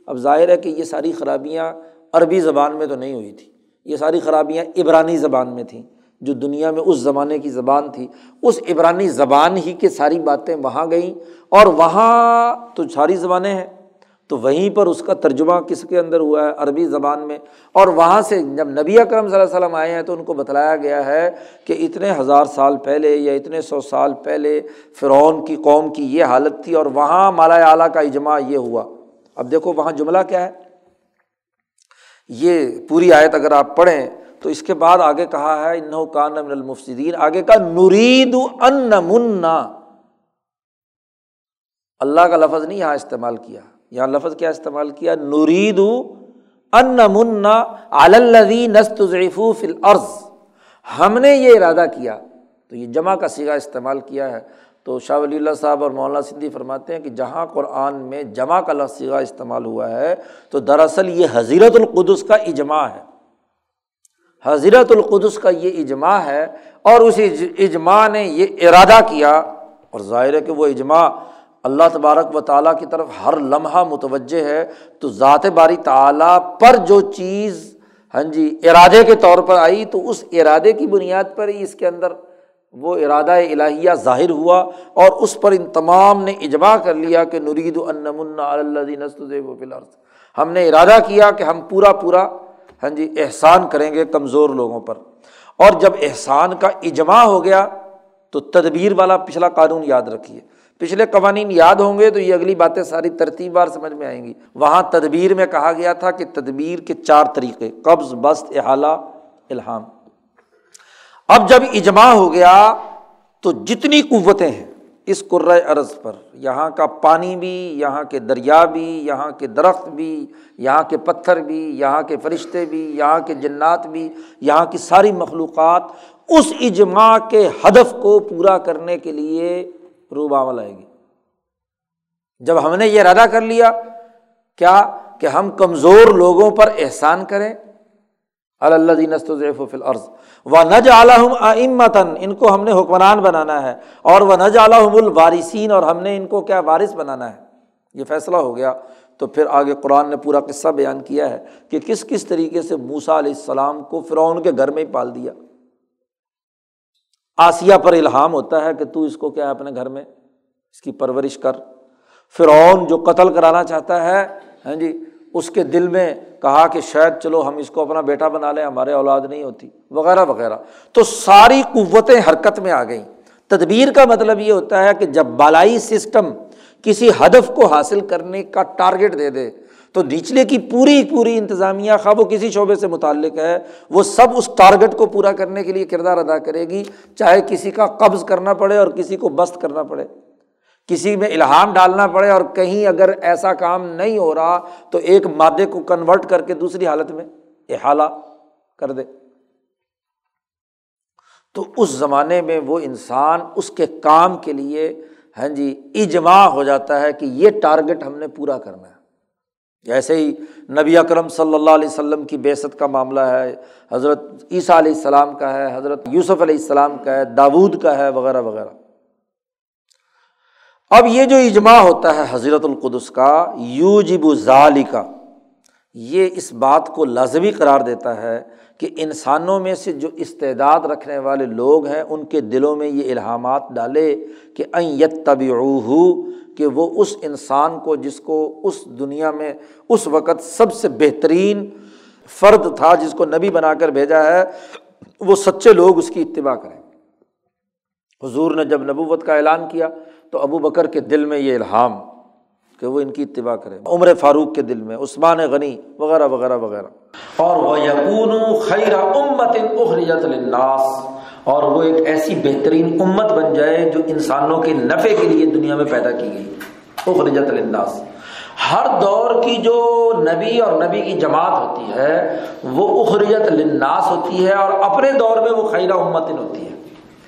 اب ظاہر ہے کہ یہ ساری خرابیاں عربی زبان میں تو نہیں ہوئی تھیں یہ ساری خرابیاں عبرانی زبان میں تھیں، جو دنیا میں اس زمانے کی زبان تھی۔ اس عبرانی زبان ہی کے ساری باتیں وہاں گئیں اور وہاں تو ساری زبانیں ہیں۔ تو وہیں پر اس کا ترجمہ کس کے اندر ہوا ہے؟ عربی زبان میں۔ اور وہاں سے جب نبی اکرم صلی اللہ علیہ وسلم آئے ہیں تو ان کو بتلایا گیا ہے کہ اتنے ہزار سال پہلے یا اتنے سو سال پہلے فرعون کی قوم کی یہ حالت تھی اور وہاں مالا اعلیٰ کا اجماع یہ ہوا۔ اب دیکھو وہاں جملہ کیا ہے۔ یہ پوری آیت اگر آپ پڑھیں تو اس کے بعد آگے کہا ہے، انہو کان من المفسدین۔ آگے کا نورید ان منا۔ اللہ کا لفظ نہیں یہاں استعمال کیا۔ یہاں لفظ کیا استعمال کیا؟ نورید ان منا علدی نست فل عرض ہم نے یہ ارادہ کیا، تو یہ جمع کا سگا استعمال کیا ہے۔ تو شاہ ولی اللہ صاحب اور مولانا سندھی فرماتے ہیں کہ جہاں قرآن میں جمع کا لفظہ استعمال ہوا ہے، تو دراصل یہ حضیرت القدس کا اجماع ہے۔ حضرت القدس کا یہ اجماع ہے اور اس اجماع نے یہ ارادہ کیا اور ظاہر ہے کہ وہ اجماع اللہ تبارک و تعالیٰ کی طرف ہر لمحہ متوجہ ہے، تو ذات باری تعلیٰ پر جو چیز ہاں جی ارادے کے طور پر آئی، تو اس ارادے کی بنیاد پر ہی اس کے اندر وہ ارادہ الہیہ ظاہر ہوا، اور اس پر ان تمام نے اجماع کر لیا کہ نرید النمن ہم نے ارادہ کیا کہ ہم پورا پورا ہاں جی احسان کریں گے کمزور لوگوں پر۔ اور جب احسان کا اجماع ہو گیا، تو تدبیر والا پچھلا قانون یاد رکھیے۔ پچھلے قوانین یاد ہوں گے تو یہ اگلی باتیں ساری ترتیب بار سمجھ میں آئیں گی۔ وہاں تدبیر میں کہا گیا تھا کہ تدبیر کے چار طریقے، قبض بست احالہ الحام اب جب اجماع ہو گیا تو جتنی قوتیں ہیں اس عرض پر، یہاں کا پانی بھی، یہاں کے دریا بھی، یہاں کے درخت بھی، یہاں کے پتھر بھی، یہاں کے فرشتے بھی، یہاں کے جنات بھی، یہاں کی ساری مخلوقات اس اجماع کے ہدف کو پورا کرنے کے لیے روباول آئے گی۔ جب ہم نے یہ ارادہ کر لیا، کیا کہ ہم کمزور لوگوں پر احسان کریں؟ اللہ دینست فل عرض و نج عالم امتن ان کو ہم نے حکمران بنانا ہے۔ اور وہ نج عالم الوارثین اور ہم نے ان کو کیا وارث بنانا ہے؟ یہ فیصلہ ہو گیا۔ تو پھر آگے قرآن نے پورا قصہ بیان کیا ہے کہ کس کس طریقے سے موسا علیہ السلام کو فرعون کے گھر میں ہی پال دیا۔ آسیہ پر الہام ہوتا ہے کہ تو اس کو کیا ہے اپنے گھر میں؟ اس کی پرورش کر۔ فرعون جو قتل کرانا چاہتا ہے ہاں جی اس کے دل میں کہا کہ شاید چلو ہم اس کو اپنا بیٹا بنا لیں، ہمارے اولاد نہیں ہوتی، وغیرہ وغیرہ۔ تو ساری قوتیں حرکت میں آ گئیں۔ تدبیر کا مطلب یہ ہوتا ہے کہ جب بالائی سسٹم کسی ہدف کو حاصل کرنے کا ٹارگیٹ دے دے تو نچلے کی پوری پوری انتظامیہ خواہ وہ کسی شعبے سے متعلق ہے، وہ سب اس ٹارگیٹ کو پورا کرنے کے لیے کردار ادا کرے گی، چاہے کسی کا قبض کرنا پڑے اور کسی کو بست کرنا پڑے۔ کسی میں الہام ڈالنا پڑے اور کہیں اگر ایسا کام نہیں ہو رہا تو ایک مادے کو کنورٹ کر کے دوسری حالت میں احالہ کر دے۔ تو اس زمانے میں وہ انسان اس کے کام کے لیے ہاں جی اجماع ہو جاتا ہے کہ یہ ٹارگیٹ ہم نے پورا کرنا ہے۔ جیسے ہی نبی اکرم صلی اللہ علیہ وسلم کی بیست کا معاملہ ہے، حضرت عیسیٰ علیہ السلام کا ہے، حضرت یوسف علیہ السلام کا ہے، داود کا ہے، وغیرہ وغیرہ۔ اب یہ جو اجماع ہوتا ہے حضرت القدس کا یو جب ظالی کا یہ اس بات کو لازمی قرار دیتا ہے کہ انسانوں میں سے جو استعداد رکھنے والے لوگ ہیں، ان کے دلوں میں یہ الہامات ڈالے کہ یت طبی کہ وہ اس انسان کو جس کو اس دنیا میں، اس وقت سب سے بہترین فرد تھا جس کو نبی بنا کر بھیجا ہے، وہ سچے لوگ اس کی اتباع کریں حضور نے جب نبوت کا اعلان کیا تو ابو بکر کے دل میں یہ الحام کہ وہ ان کی اتباع کرے۔ عمر فاروق کے دل میں، عثمان غنی، وغیرہ وغیرہ وغیرہ۔ اور وہ یقون خیر امت اخرجت الناس اور وہ ایک ایسی بہترین امت بن جائے جو انسانوں کے نفع کے لیے دنیا میں پیدا کی گئی۔ اخرجت الناس ہر دور کی جو نبی اور نبی کی جماعت ہوتی ہے، وہ اخرجت للناس ہوتی ہے اور اپنے دور میں وہ خیرہ امت ہوتی ہے۔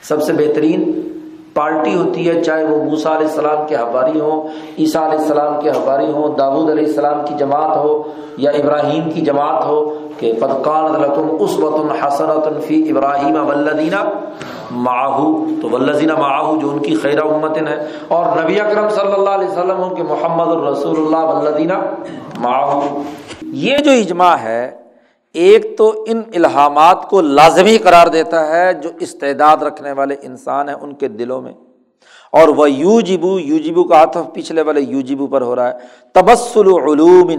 سب سے بہترین پارٹی ہوتی ہے، چاہے وہ موسا علیہ السلام کے حواری ہوں، عیسیٰ علیہ السلام کے حواری ہوں داود علیہ السلام کی جماعت ہو یا ابراہیم کی جماعت ہو کہ فدقان اس وطن حسرت فی ابراہیم ولدینہ ماہو تو ولزینہ ماہو جو ان کی خیر امتن ہے اور نبی اکرم صلی اللہ علیہ وسلم کہ محمد الرسول اللہ ولدینہ ماہو یہ جو اجماع ہے ایک تو ان الحامات کو لازمی قرار دیتا ہے جو استعداد رکھنے والے انسان ہیں ان کے دلوں میں۔ اور وہ یو جبو یو جبو کا آتف پچھلے والے یو جبو پر ہو رہا ہے۔ تبسل علوم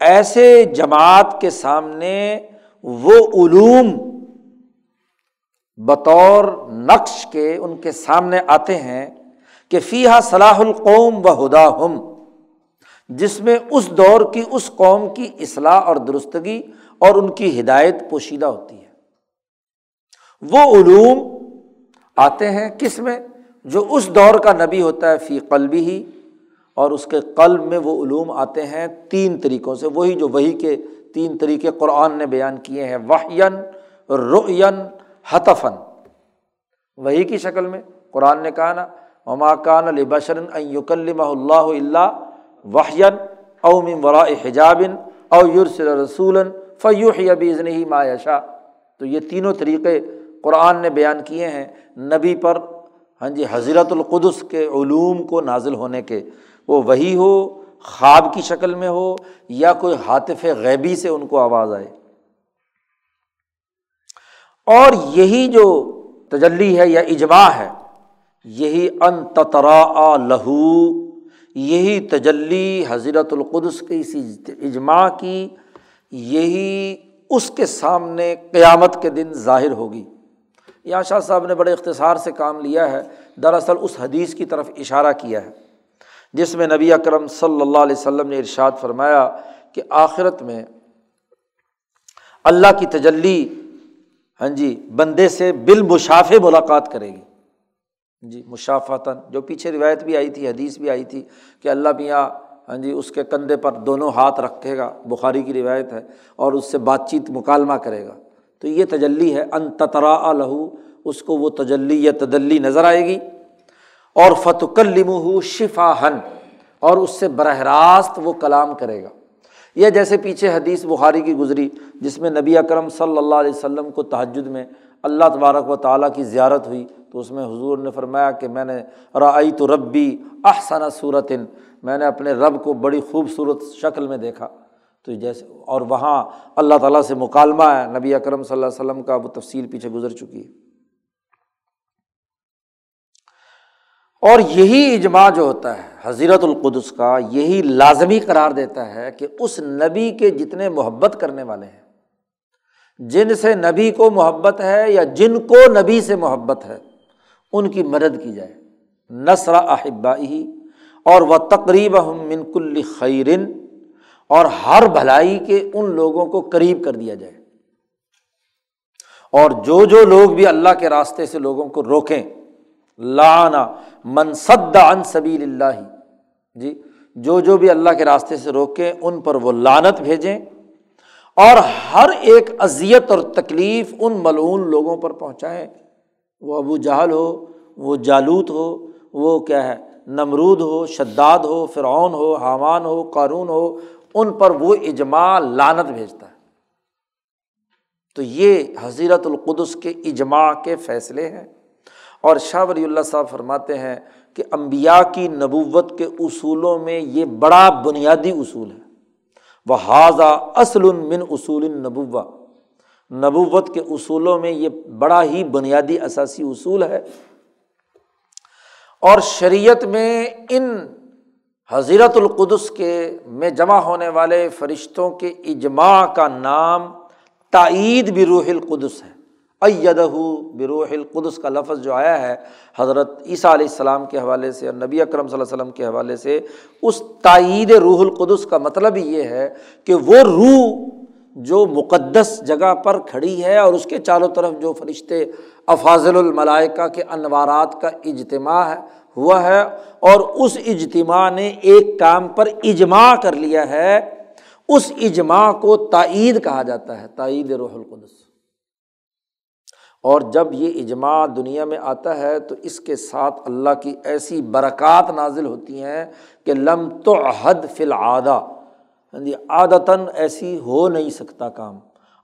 ایسے جماعت کے سامنے وہ علوم بطور نقش کے ان کے سامنے آتے ہیں کہ فیحا صلاح القوم و ہدا ہم جس میں اس دور کی، اس قوم کی اصلاح اور درستگی اور ان کی ہدایت پوشیدہ ہوتی ہے۔ وہ علوم آتے ہیں کس میں؟ جو اس دور کا نبی ہوتا ہے، فی قلبی ہی اور اس کے قلب میں وہ علوم آتے ہیں تین طریقوں سے۔ وہی جو وہی کے تین طریقے قرآن نے بیان کیے ہیں۔ واہین روین حتفن وہی کی شکل میں قرآن نے کہا نا مما کان علی بشرن یکلم اللہ اللہ واہین اوم ورا حجابن او یورسل رسول فیوح ابیزن ہی مایشا تو یہ تینوں طریقے قرآن نے بیان کیے ہیں نبی پر۔ ہاں جی حضرت القدس کے علوم کو نازل ہونے کے۔ وہ وہی ہو، خواب کی شکل میں ہو یا کوئی حاطف غیبی سے ان کو آواز آئے۔ اور یہی جو تجلی ہے یا اجماع ہے، یہی ان تترا لہو۔ یہی تجلی حضرت القدس کی اسی اجماع کی، یہی اس کے سامنے قیامت کے دن ظاہر ہوگی۔ یہاں شاہ صاحب نے بڑے اختصار سے کام لیا ہے، دراصل اس حدیث کی طرف اشارہ کیا ہے، جس میں نبی اکرم صلی اللہ علیہ وسلم نے ارشاد فرمایا کہ آخرت میں اللہ کی تجلی ہاں جی بندے سے بالمشافے ملاقات کرے گی۔ جی مشافاتاً جو پیچھے روایت بھی آئی تھی، حدیث بھی آئی تھی کہ اللہ میاں ہاں جی اس کے کندھے پر دونوں ہاتھ رکھے گا، بخاری کی روایت ہے، اور اس سے بات چیت مکالمہ کرے گا۔ تو یہ تجلی ہے، ان تترا لہو، اس کو وہ تجلی یا تدلی نظر آئے گی۔ اور فتکلم ہو شفا ہن اور اس سے براہ راست وہ کلام کرے گا۔ یہ جیسے پیچھے حدیث بخاری کی گزری، جس میں نبی اکرم صلی اللہ علیہ وسلم کو تحجد میں اللہ تبارک و تعالیٰ کی زیارت ہوئی تو اس میں حضور نے فرمایا کہ میں نے رعی تو ربی احسن صورت میں نے اپنے رب کو بڑی خوبصورت شکل میں دیکھا۔ تو جیسے، اور وہاں اللہ تعالیٰ سے مکالمہ ہے، نبی اکرم صلی اللہ علیہ وسلم کا وہ تفصیل پیچھے گزر چکی۔ ہے اور یہی اجماع جو ہوتا ہے حضیرت القدس کا یہی لازمی قرار دیتا ہے کہ اس نبی کے جتنے محبت کرنے والے ہیں، جن سے نبی کو محبت ہے یا جن کو نبی سے محبت ہے ان کی مدد کی جائے۔ نثر احبا ہی اور وہ تقریب من کل خیرن اور ہر بھلائی کے ان لوگوں کو قریب کر دیا جائے۔ اور جو جو لوگ بھی اللہ کے راستے سے لوگوں کو روکیں لانا منصد ان سبیل اللہ جی جو جو بھی اللہ کے راستے سے روکیں، ان پر وہ لانت بھیجیں۔ اور ہر ایک اذیت اور تکلیف ان ملعون لوگوں پر پہنچائیں۔ وہ ابو جہل ہو، وہ جالوت ہو، وہ کیا ہے، نمرود ہو، شداد ہو، فرعون ہو، حامان ہو، قارون ہو، ان پر وہ اجماع لانت بھیجتا ہے۔ تو یہ حضیرت القدس کے اجماع کے فیصلے ہیں۔ اور شاہ ولی اللہ صاحب فرماتے ہیں کہ امبیا کی نبوت کے اصولوں میں یہ بڑا بنیادی اصول ہے۔ وہ حاضہ اصل من اصول نبوا نبوت کے اصولوں میں یہ بڑا ہی بنیادی اثاثی اصول ہے۔ اور شریعت میں ان حضیرت القدس کے میں جمع ہونے والے فرشتوں کے اجماع کا نام تائید بروح القدس ہے۔ ایدہ بروح القدس کا لفظ جو آیا ہے حضرت عیسیٰ علیہ السلام کے حوالے سے اور نبی اکرم صلی اللہ علیہ وسلم کے حوالے سے، اس تائید روح القدس کا مطلب یہ ہے کہ وہ روح جو مقدس جگہ پر کھڑی ہے اور اس کے چاروں طرف جو فرشتے افاضل الملائکہ کے انوارات کا اجتماع ہے ہوا ہے۔ اور اس اجتماع نے ایک کام پر اجماع کر لیا ہے۔ اس اجماع کو تائید کہا جاتا ہے، تائید روح القدس۔ اور جب یہ اجماع دنیا میں آتا ہے تو اس کے ساتھ اللہ کی ایسی برکات نازل ہوتی ہیں کہ لم تو حد فی العادہ۔ جی عادتاً ایسی ہو نہیں سکتا کام۔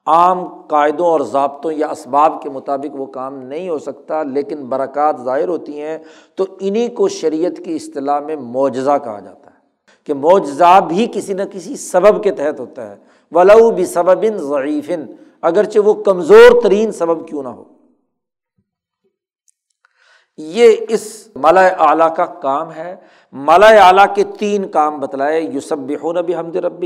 عام قاعدوں اور ضابطوں یا اسباب کے مطابق وہ کام نہیں ہو سکتا، لیکن برکات ظاہر ہوتی ہیں تو انہیں کو شریعت کی اصطلاح میں معجزہ کہا جاتا ہے۔ کہ معجزہ بھی کسی نہ کسی سبب کے تحت ہوتا ہے۔ ولو بھی سبب ضعیفن اگرچہ وہ کمزور ترین سبب کیوں نہ ہو۔ یہ اس مالا اعلیٰ کا کام ہے۔ مالا اعلیٰ کے تین کام بتلائے یوسب بھی حمد رب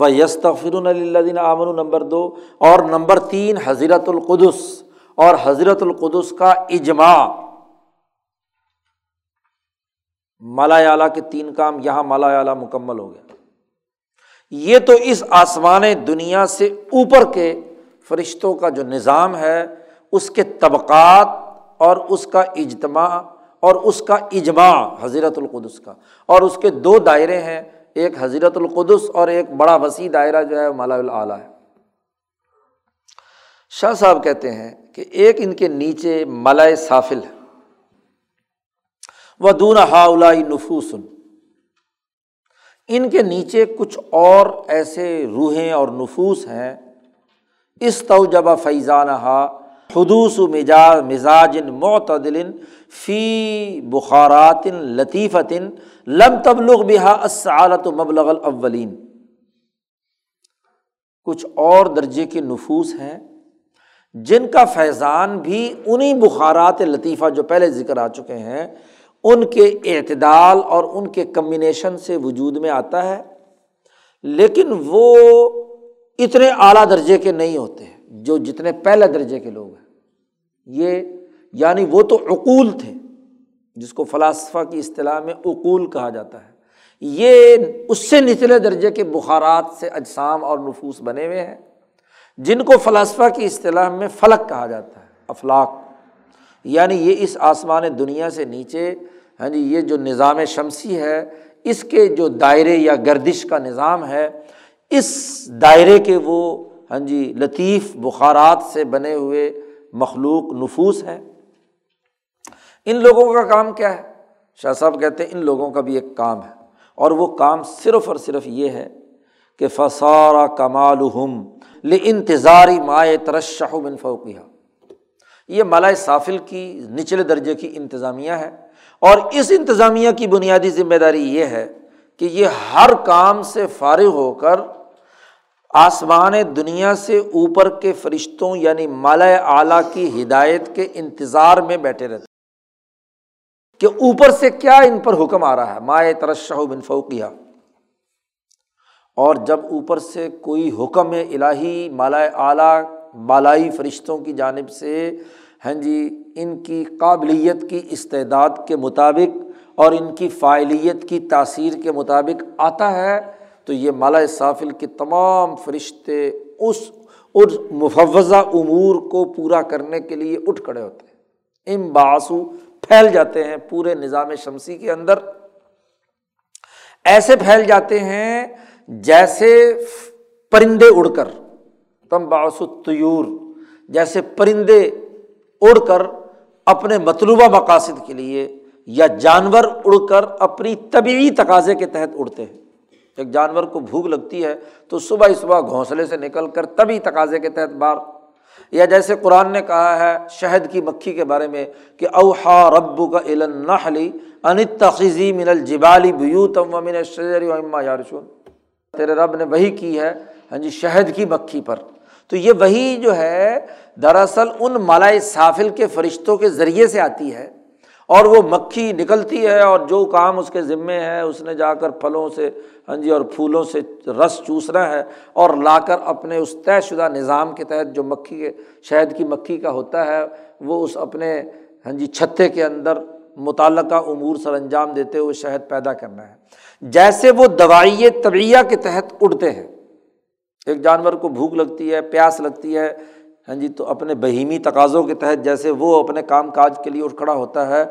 و یستفر الدین عامن نمبر دو، اور نمبر تین، حضرت القدس، اور حضرت القدس کا اجماع۔ مالا اعلیٰ کے تین کام، یہاں مالا اعلیٰ مکمل ہو گیا۔ یہ تو اس آسمان دنیا سے اوپر کے فرشتوں کا جو نظام ہے، اس کے طبقات اور اس کا اجتماع اور اس کا اجماع حضرت القدس کا۔ اور اس کے دو دائرے ہیں، ایک حضرت القدس اور ایک بڑا وسیع دائرہ جو ہے ملا العلیٰ ہے۔ شاہ صاحب کہتے ہیں کہ ایک ان کے نیچے ملائے سافل ہے۔ وہ دون ہاؤلا نفوسن۔ ان کے نیچے کچھ اور ایسے روحیں اور نفوس ہیں۔ اس توجب فیضان ہا حدوس و مزاج مزاج معتدل فی بخارات لطیفت لم تبلغ بحا اسعالت و مبلغ الاولین۔ کچھ اور درجے کے نفوس ہیں جن کا فیضان بھی انہیں بخارات لطیفہ جو پہلے ذکر آ چکے ہیں، ان کے اعتدال اور ان کے کمبینیشن سے وجود میں آتا ہے۔ لیکن وہ اتنے اعلیٰ درجے کے نہیں ہوتے جو جتنے پہلے درجے کے لوگ ہیں۔ یہ یعنی وہ تو عقول تھے، جس کو فلاسفہ کی اصطلاح میں اقول کہا جاتا ہے۔ یہ اس سے نچلے درجے کے بخارات سے اجسام اور نفوس بنے ہوئے ہیں، جن کو فلاسفہ کی اصطلاح میں فلک کہا جاتا ہے افلاق یعنی یہ اس آسمان دنیا سے نیچے ہاں جی یہ جو نظام شمسی ہے، اس کے جو دائرے یا گردش کا نظام ہے، اس دائرے کے وہ ہاں جی لطیف بخارات سے بنے ہوئے مخلوق نفوس ہیں ان لوگوں کا کام کیا ہے؟ شاہ صاحب کہتے ہیں ان لوگوں کا بھی ایک کام ہے۔ اور وہ کام صرف اور صرف یہ ہے کہ فسارا کمال ہم انتظاری مائع ترشہ بن فوقیہ یہ ملائے سافل کی، نچلے درجے کی انتظامیہ ہے۔ اور اس انتظامیہ کی بنیادی ذمہ داری یہ ہے کہ یہ ہر کام سے فارغ ہو کر آسمان دنیا سے اوپر کے فرشتوں یعنی مالا اعلیٰ کی ہدایت کے انتظار میں بیٹھے رہتے کہ اوپر سے کیا ان پر حکم آ رہا ہے؟ مائع ترشہ بن فوقیہ اور جب اوپر سے کوئی حکم الہی مالا اعلیٰ بالائی فرشتوں کی جانب سے ہیں جی ان کی قابلیت کی استعداد کے مطابق اور ان کی فائلیت کی تاثیر کے مطابق آتا ہے تو یہ مالا صافل کے تمام فرشتے اس اس مفوضہ امور کو پورا کرنے کے لیے اٹھ کھڑے ہوتے ہیں۔ ام باسو پھیل جاتے ہیں پورے نظام شمسی کے اندر۔ ایسے پھیل جاتے ہیں جیسے پرندے اڑ کر۔ تم باسو تیور جیسے پرندے اڑ کر اپنے مطلوبہ مقاصد کے لیے یا جانور اڑ کر اپنی طبعی تقاضے کے تحت اڑتے ہیں۔ ایک جانور کو بھوک لگتی ہے تو صبح ہی صبح گھونسلے سے نکل کر تبھی تقاضے کے تحت باہر یا جیسے قرآن نے کہا ہے شہد کی مکھی کے بارے میں کہ اوہا رب کا علن انت من الجبالی بیوتم و من شجری و اما یارشون۔ تیرے رب نے وہی کی ہے ہاں جی شہد کی مکھی پر۔ تو یہ وہی جو ہے دراصل ان مالائے سافل کے فرشتوں کے ذریعے سے آتی ہے اور وہ مکھی نکلتی ہے اور جو کام اس کے ذمے ہے، اس نے جا کر پھلوں سے ہاں جی اور پھولوں سے رس چوسنا ہے اور لا کر اپنے اس طے شدہ نظام کے تحت جو مکھی کے، شہد کی مکھی کا ہوتا ہے، وہ اس اپنے ہاں جی چھتے کے اندر متعلقہ امور سر انجام دیتے ہوئے شہد پیدا کرنا ہے۔ جیسے وہ دوائی طبعیہ کے تحت اڑتے ہیں، ایک جانور کو بھوک لگتی ہے، پیاس لگتی ہے ہاں جی تو اپنے بہیمی تقاضوں کے تحت جیسے وہ اپنے کام کاج کے لیے اٹھ کھڑا ہوتا ہے،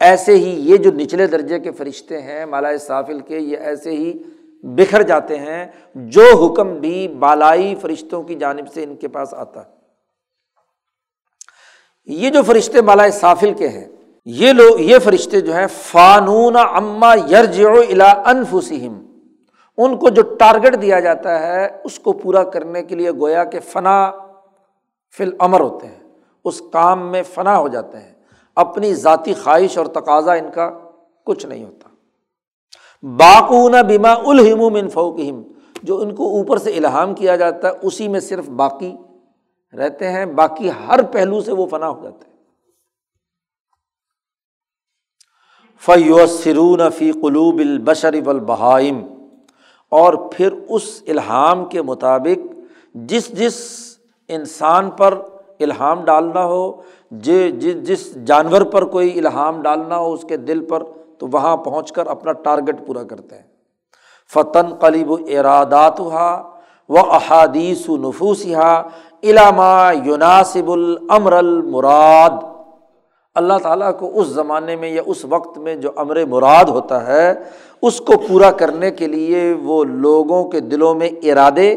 ایسے ہی یہ جو نچلے درجے کے فرشتے ہیں مالا صافل کے، یہ ایسے ہی بکھر جاتے ہیں، جو حکم بھی بالائی فرشتوں کی جانب سے ان کے پاس آتا۔ ہے یہ جو فرشتے مالا صافل کے ہیں، یہ لوگ، یہ فرشتے جو ہیں، فانون اما یرج الا انفسم ان کو جو ٹارگیٹ دیا جاتا ہے، اس کو پورا کرنے کے لیے گویا کہ فنا فل امر ہوتے ہیں۔ اس کام میں فنا ہو جاتے ہیں۔ اپنی ذاتی خواہش اور تقاضا ان کا کچھ نہیں ہوتا۔ باقون بیما الہم من فوقہم، جو ان کو اوپر سے الہام کیا جاتا ہے، اسی میں صرف باقی رہتے ہیں، باقی ہر پہلو سے وہ فنا ہو جاتے ہیں۔ فیو سرون فی قلوب البشر البہائم اور پھر اس الحام کے مطابق جس جس انسان پر الہام ڈالنا ہو جس جس جانور پر کوئی الہام ڈالنا ہو، اس کے دل پر تو وہاں پہنچ کر اپنا ٹارگیٹ پورا کرتے ہیں۔ فتن قلیب ارادات ہا و احادیث و نفوس ہا علامہ یوناسب العمر المراد۔ اللہ تعالیٰ کو اس زمانے میں یا اس وقت میں جو امر مراد ہوتا ہے، اس کو پورا کرنے کے لیے وہ لوگوں کے دلوں میں ارادے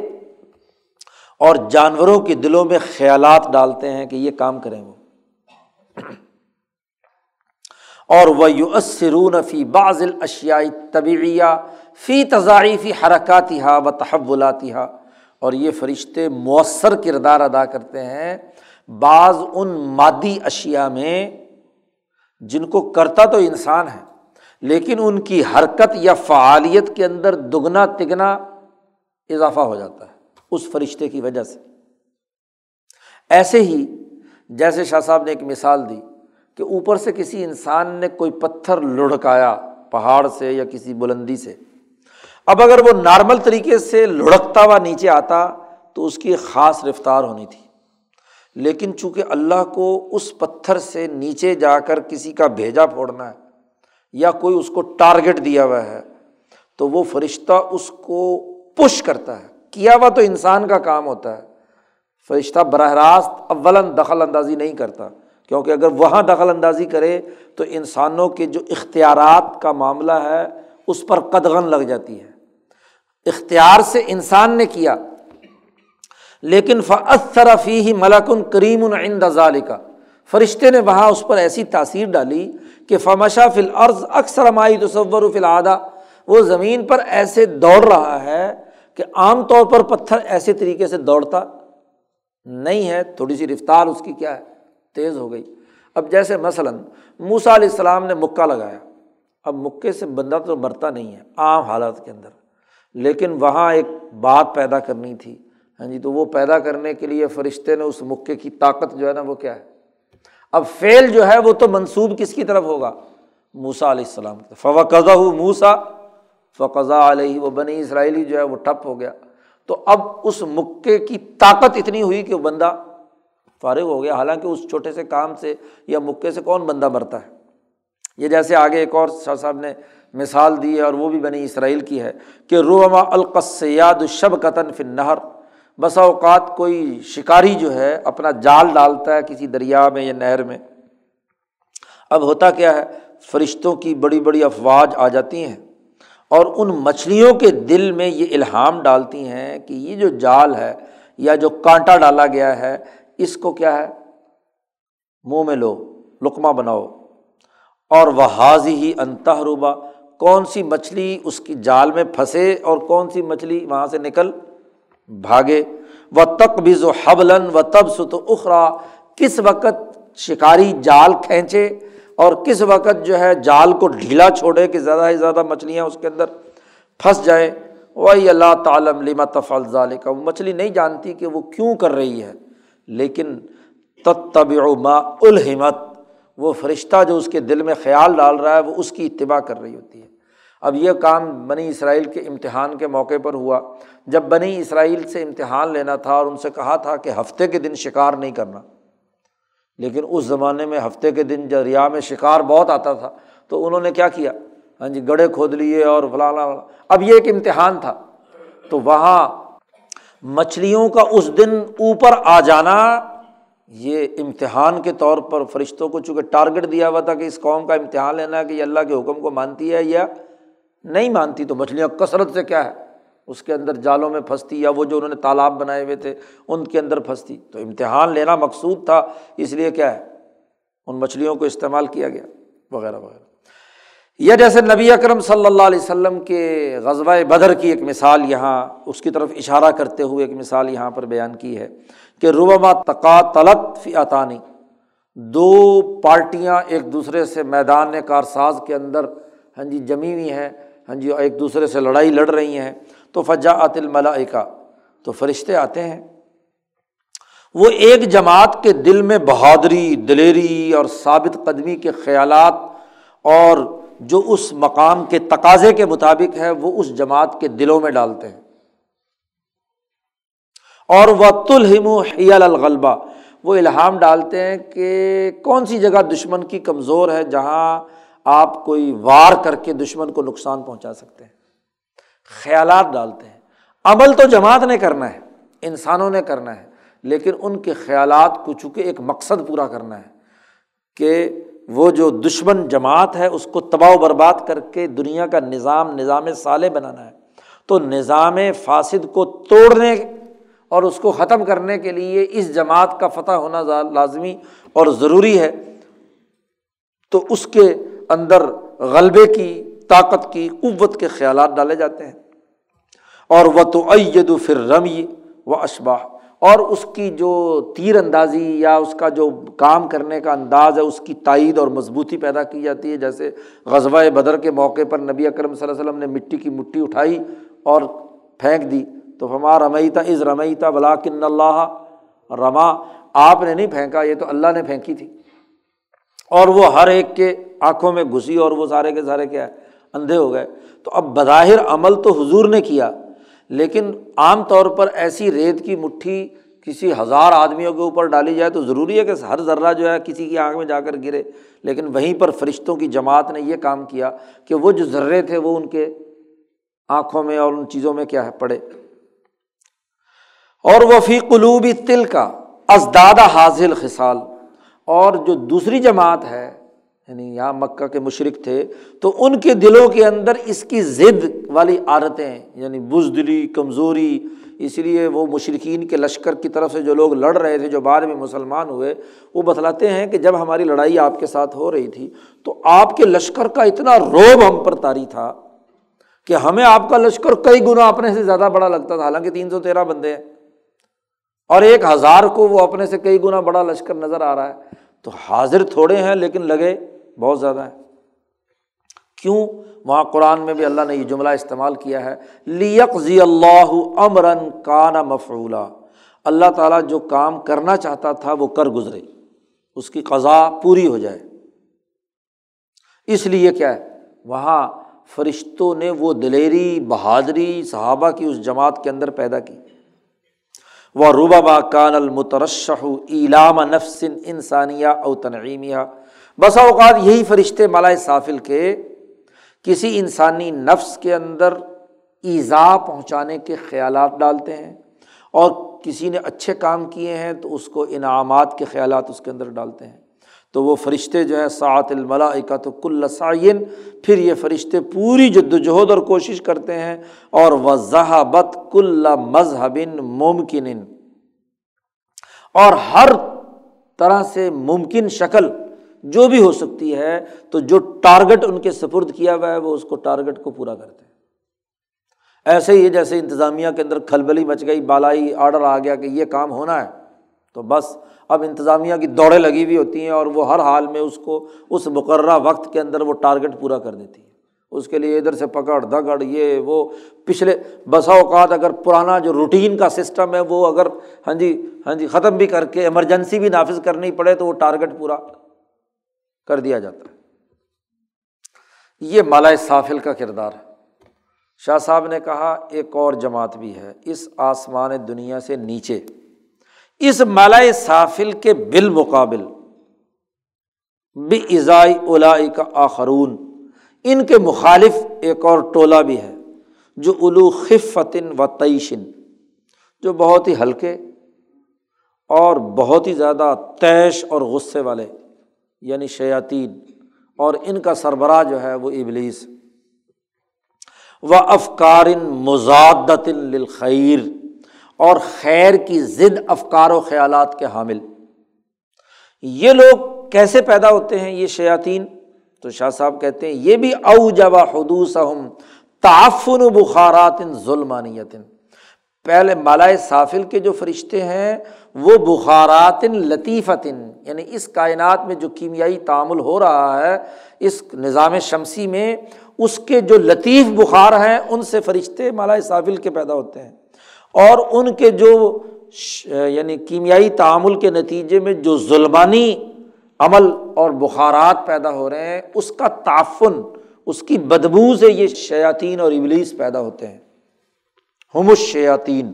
اور جانوروں کے دلوں میں خیالات ڈالتے ہیں کہ یہ کام کریں وہ۔ اور وہ یو اسرون فی بعض اشیائی طبعیہ فی تضاعیفی حرکاتی ہا و تحولاتی ہا اور یہ فرشتے مؤثر کردار ادا کرتے ہیں بعض ان مادی اشیا میں جن کو کرتا تو انسان ہے، لیکن ان کی حرکت یا فعالیت کے اندر دگنا تگنا اضافہ ہو جاتا ہے اس فرشتے کی وجہ سے۔ ایسے ہی جیسے شاہ صاحب نے ایک مثال دی کہ اوپر سے کسی انسان نے کوئی پتھر لڑکایا پہاڑ سے یا کسی بلندی سے۔ اب اگر وہ نارمل طریقے سے لڑکتا ہوا نیچے آتا تو اس کی خاص رفتار ہونی تھی۔ لیکن چونکہ اللہ کو اس پتھر سے نیچے جا کر کسی کا بھیجا پھوڑنا ہے یا کوئی اس کو ٹارگیٹ دیا ہوا ہے، تو وہ فرشتہ اس کو پش کرتا ہے۔ کیا ہوا تو انسان کا کام ہوتا ہے۔ فرشتہ براہ راست اول دخل اندازی نہیں کرتا۔ کیونکہ اگر وہاں دخل اندازی کرے تو انسانوں کے جو اختیارات کا معاملہ ہے، اس پر قدغن لگ جاتی ہے۔ اختیار سے انسان نے کیا، لیکن فی ہی ملکن کریم ظال کا فرشتے نے وہاں اس پر ایسی تاثیر ڈالی کہ فمشا فل عرض اکثر مائی تصور فی العادہ وہ زمین پر ایسے دوڑ رہا ہے کہ عام طور پر پتھر ایسے طریقے سے دوڑتا نہیں ہے۔ تھوڑی سی رفتار اس کی کیا ہے؟ تیز ہو گئی۔ اب جیسے مثلاً موسا علیہ السلام نے مکہ لگایا۔ اب مکے سے بندہ تو مرتا نہیں ہے، عام حالات کے اندر۔ لیکن وہاں ایک بات پیدا کرنی تھی۔ ہاں جی تو وہ پیدا کرنے کے لیے فرشتے نے اس مکے کی طاقت جو ہے نا وہ کیا ہے؟ اب فیل جو ہے وہ تو منسوب کس کی طرف ہوگا؟ موسا علیہ السلام فوقضا ہو موسا فقضا علیہ وہ بنی اسرائیلی جو ہے وہ ٹپ ہو گیا۔ تو اب اس مکے کی طاقت اتنی ہوئی کہ وہ بندہ فارغ ہو گیا۔ حالانکہ اس چھوٹے سے کام سے یا مکے سے کون بندہ مرتا ہے؟ یہ جیسے آگے ایک اور شاہ صاحب نے مثال دی ہے اور وہ بھی بنی اسرائیل کی ہے کہ روما القسیاد شب قطن فن نہر بسا اوقات کوئی شکاری جو ہے اپنا جال ڈالتا ہے کسی دریا میں یا نہر میں۔ اب ہوتا کیا ہے؟ فرشتوں کی بڑی بڑی افواج آ جاتی ہیں اور ان مچھلیوں کے دل میں یہ الہام ڈالتی ہیں کہ یہ جو جال ہے یا جو کانٹا ڈالا گیا ہے اس کو کیا ہے؟ منہ میں لو، لقمہ بناؤ۔ اور وہ حاضی ہی انتہروبا کون سی مچھلی اس کی جال میں پھنسے اور کون سی مچھلی وہاں سے نکل بھاگے؟ و تک بز و حبلن و تب ست اخرا کس وقت شکاری جال کھینچے اور کس وقت جو ہے جال کو ڈھیلا چھوڑے کہ زیادہ سے زیادہ مچھلیاں اس کے اندر پھنس جائیں؟ وہی اللہ تعالم لما تفال ظال کا وہ مچھلی نہیں جانتی کہ وہ کیوں کر رہی ہے۔ لیکن تب ما الحمت وہ فرشتہ جو اس کے دل میں خیال ڈال رہا ہے، وہ اس کی اتباع کر رہی ہوتی ہے۔ اب یہ کام بنی اسرائیل کے امتحان کے موقع پر ہوا۔ جب بنی اسرائیل سے امتحان لینا تھا اور ان سے کہا تھا کہ ہفتے کے دن شکار نہیں کرنا، لیکن اس زمانے میں ہفتے کے دن دریا میں شکار بہت آتا تھا، تو انہوں نے کیا کیا؟ ہاں جی گڑھے کھود لیے اور فلانا اب یہ ایک امتحان تھا، تو وہاں مچھلیوں کا اس دن اوپر آ جانا، یہ امتحان کے طور پر فرشتوں کو چونکہ ٹارگیٹ دیا ہوا تھا کہ اس قوم کا امتحان لینا ہے، کہ یہ اللہ کے حکم کو مانتی ہے یا نہیں مانتی، تو مچھلیاں کثرت سے کیا ہے، اس کے اندر جالوں میں پھنستی یا وہ جو انہوں نے تالاب بنائے ہوئے تھے، ان کے اندر پھنستی۔ تو امتحان لینا مقصود تھا، اس لیے کیا ہے، ان مچھلیوں کو استعمال کیا گیا، وغیرہ وغیرہ۔ یا جیسے نبی اکرم صلی اللہ علیہ وسلم کے غزبۂ بدر کی ایک مثال یہاں، اس کی طرف اشارہ کرتے ہوئے ایک مثال یہاں پر بیان کی ہے کہ روبا تقا تلت فی عطانی دو پارٹیاں ایک دوسرے سے میدان کارساز کے اندر ہاں جی جمی ہوئی ہیں ہاں جی ایک دوسرے سے لڑائی لڑ رہی ہیں۔ تو فجا عطل تو فرشتے آتے ہیں۔ وہ ایک جماعت کے دل میں بہادری، دلیری اور ثابت قدمی کے خیالات اور جو اس مقام کے تقاضے کے مطابق ہے، وہ اس جماعت کے دلوں میں ڈالتے ہیں۔ اور وہ تلہم حیل الغلبہ وہ الہام ڈالتے ہیں کہ کون سی جگہ دشمن کی کمزور ہے جہاں آپ کوئی وار کر کے دشمن کو نقصان پہنچا سکتے ہیں۔ خیالات ڈالتے ہیں۔ عمل تو جماعت نے کرنا ہے، انسانوں نے کرنا ہے، لیکن ان کے خیالات کو چونکہ ایک مقصد پورا کرنا ہے کہ وہ جو دشمن جماعت ہے، اس کو تباہ و برباد کر کے دنیا کا نظام نظام صالح بنانا ہے۔ تو نظام فاسد کو توڑنے اور اس کو ختم کرنے کے لیے اس جماعت کا فتح ہونا لازمی اور ضروری ہے۔ تو اس کے اندر غلبے کی، طاقت کی، قوت کے خیالات ڈالے جاتے ہیں۔ اور وہ تو عید پھر رمی و اشبا اور اس کی جو تیر اندازی یا اس کا جو کام کرنے کا انداز ہے، اس کی تائید اور مضبوطی پیدا کی جاتی ہے۔ جیسے غزبۂ بدر کے موقع پر نبی اکرم صلی اللہ علیہ وسلم نے مٹی کی مٹی اٹھائی اور پھینک دی۔ تو ہما رمیتا از رمیتا بلاکن اللہ رما۔ آپ نے نہیں پھینکا، یہ تو اللہ نے پھینکی تھی۔ اور وہ ہر ایک کے آنکھوں میں گھسی اور وہ سارے کے سارے کیا ہے، اندھے ہو گئے۔ تو اب بظاہر عمل تو حضور نے کیا۔ لیکن عام طور پر ایسی ریت کی مٹھی کسی ہزار آدمیوں کے اوپر ڈالی جائے تو ضروری ہے کہ ہر ذرہ جو ہے کسی کی آنکھ میں جا کر گرے، لیکن وہیں پر فرشتوں کی جماعت نے یہ کام کیا کہ وہ جو ذرے تھے وہ ان کے آنکھوں میں اور ان چیزوں میں کیا ہے، پڑے۔ اور وہ فی قلوبی تل کا ازدادہ حاضل خسال اور جو دوسری جماعت ہے یعنی یہاں مکہ کے مشرق تھے، تو ان کے دلوں کے اندر اس کی ضد والی عادتیں یعنی بزدلی، کمزوری، اس لیے وہ مشرقین کے لشکر کی طرف سے جو لوگ لڑ رہے تھے، جو بعد میں مسلمان ہوئے، وہ بتلاتے ہیں کہ جب ہماری لڑائی آپ کے ساتھ ہو رہی تھی، تو آپ کے لشکر کا اتنا روب ہم پر تاری تھا کہ ہمیں آپ کا لشکر کئی گنا اپنے سے زیادہ بڑا لگتا تھا۔ حالانکہ تین سو تیرہ بندے ہیں اور ایک ہزار کو وہ اپنے سے کئی گنا بڑا لشکر نظر آ رہا ہے۔ تو حاضر تھوڑے ہیں لیکن لگے بہت زیادہ ہیں۔ کیوں؟ وہاں قرآن میں بھی اللہ نے یہ جملہ استعمال کیا ہے۔ لیک ضی اللہ امرن کانا مفعولہ اللہ تعالیٰ جو کام کرنا چاہتا تھا وہ کر گزرے۔ اس کی قضا پوری ہو جائے۔ اس لیے کیا ہے؟ وہاں فرشتوں نے وہ دلیری بہادری صحابہ کی اس جماعت کے اندر پیدا کی۔ وہ ربا کان المترشح علام نفسن انسانیہ او تنعیمیہ بسا اوقات یہی فرشتے ملائے صافل کے کسی انسانی نفس کے اندر ایزا پہنچانے کے خیالات ڈالتے ہیں اور کسی نے اچھے کام کیے ہیں تو اس کو انعامات کے خیالات اس کے اندر ڈالتے ہیں۔ تو وہ فرشتے جو ہیں سعت الملائکہ تو کل سعین، پھر یہ فرشتے پوری جد وجہد اور کوشش کرتے ہیں، اور وضاح بت کل مذہب ممکن اور ہر طرح سے ممکن شکل جو بھی ہو سکتی ہے، تو جو ٹارگٹ ان کے سپرد کیا ہوا ہے، وہ اس کو ٹارگٹ کو پورا کرتے ہیں۔ ایسے ہی جیسے انتظامیہ کے اندر کھلبلی مچ گئی، بالائی آڈر آ گیا کہ یہ کام ہونا ہے، تو بس اب انتظامیہ کی دوڑیں لگی ہوئی ہوتی ہیں اور وہ ہر حال میں اس کو اس مقررہ وقت کے اندر وہ ٹارگیٹ پورا کر دیتی ہے اس کے لیے ادھر سے پکڑ، دگڑ، یہ، وہ، پچھلے بسا اوقات اگر پرانا جو روٹین کا سسٹم ہے وہ اگر ہاں جی ہاں جی ختم بھی کر کے ایمرجنسی بھی نافذ کرنی پڑے تو وہ ٹارگیٹ پورا کر دیا جاتا ہے۔ یہ مالا صافل کا کردار ہے۔ شاہ صاحب نے کہا، ایک اور جماعت بھی ہے، اس آسمان دنیا سے نیچے۔ اس مالا صافل کے بالمقابل بھی ازائی اولائی کا آخرون، ان کے مخالف ایک اور ٹولہ بھی ہے، جو الو خفتن و تعیشن جو بہت ہی ہلکے اور بہت ہی زیادہ تیش اور غصے والے یعنی شیاطین، اور ان کا سربراہ جو ہے وہ ابلیس۔ و افکار مزادت للخیر۔ اور خیر کی ضد افکار و خیالات کے حامل۔ یہ لوگ کیسے پیدا ہوتے ہیں یہ شیاطین؟ تو شاہ صاحب کہتے ہیں، یہ بھی او جب حدوث تعفن بخارات ظلمانیت۔ پہلے مالائے صافل کے جو فرشتے ہیں، وہ بخارات لطیفت یعنی اس کائنات میں جو کیمیائی تعامل ہو رہا ہے، اس نظام شمسی میں، اس کے جو لطیف بخار ہیں، ان سے فرشتے مالائے صافل کے پیدا ہوتے ہیں۔ اور ان کے جو یعنی کیمیائی تعامل کے نتیجے میں جو ظلمانی عمل اور بخارات پیدا ہو رہے ہیں، اس کا تعفن، اس کی بدبو سے یہ شیاطین اور ابلیس پیدا ہوتے ہیں۔ ہم شیاطین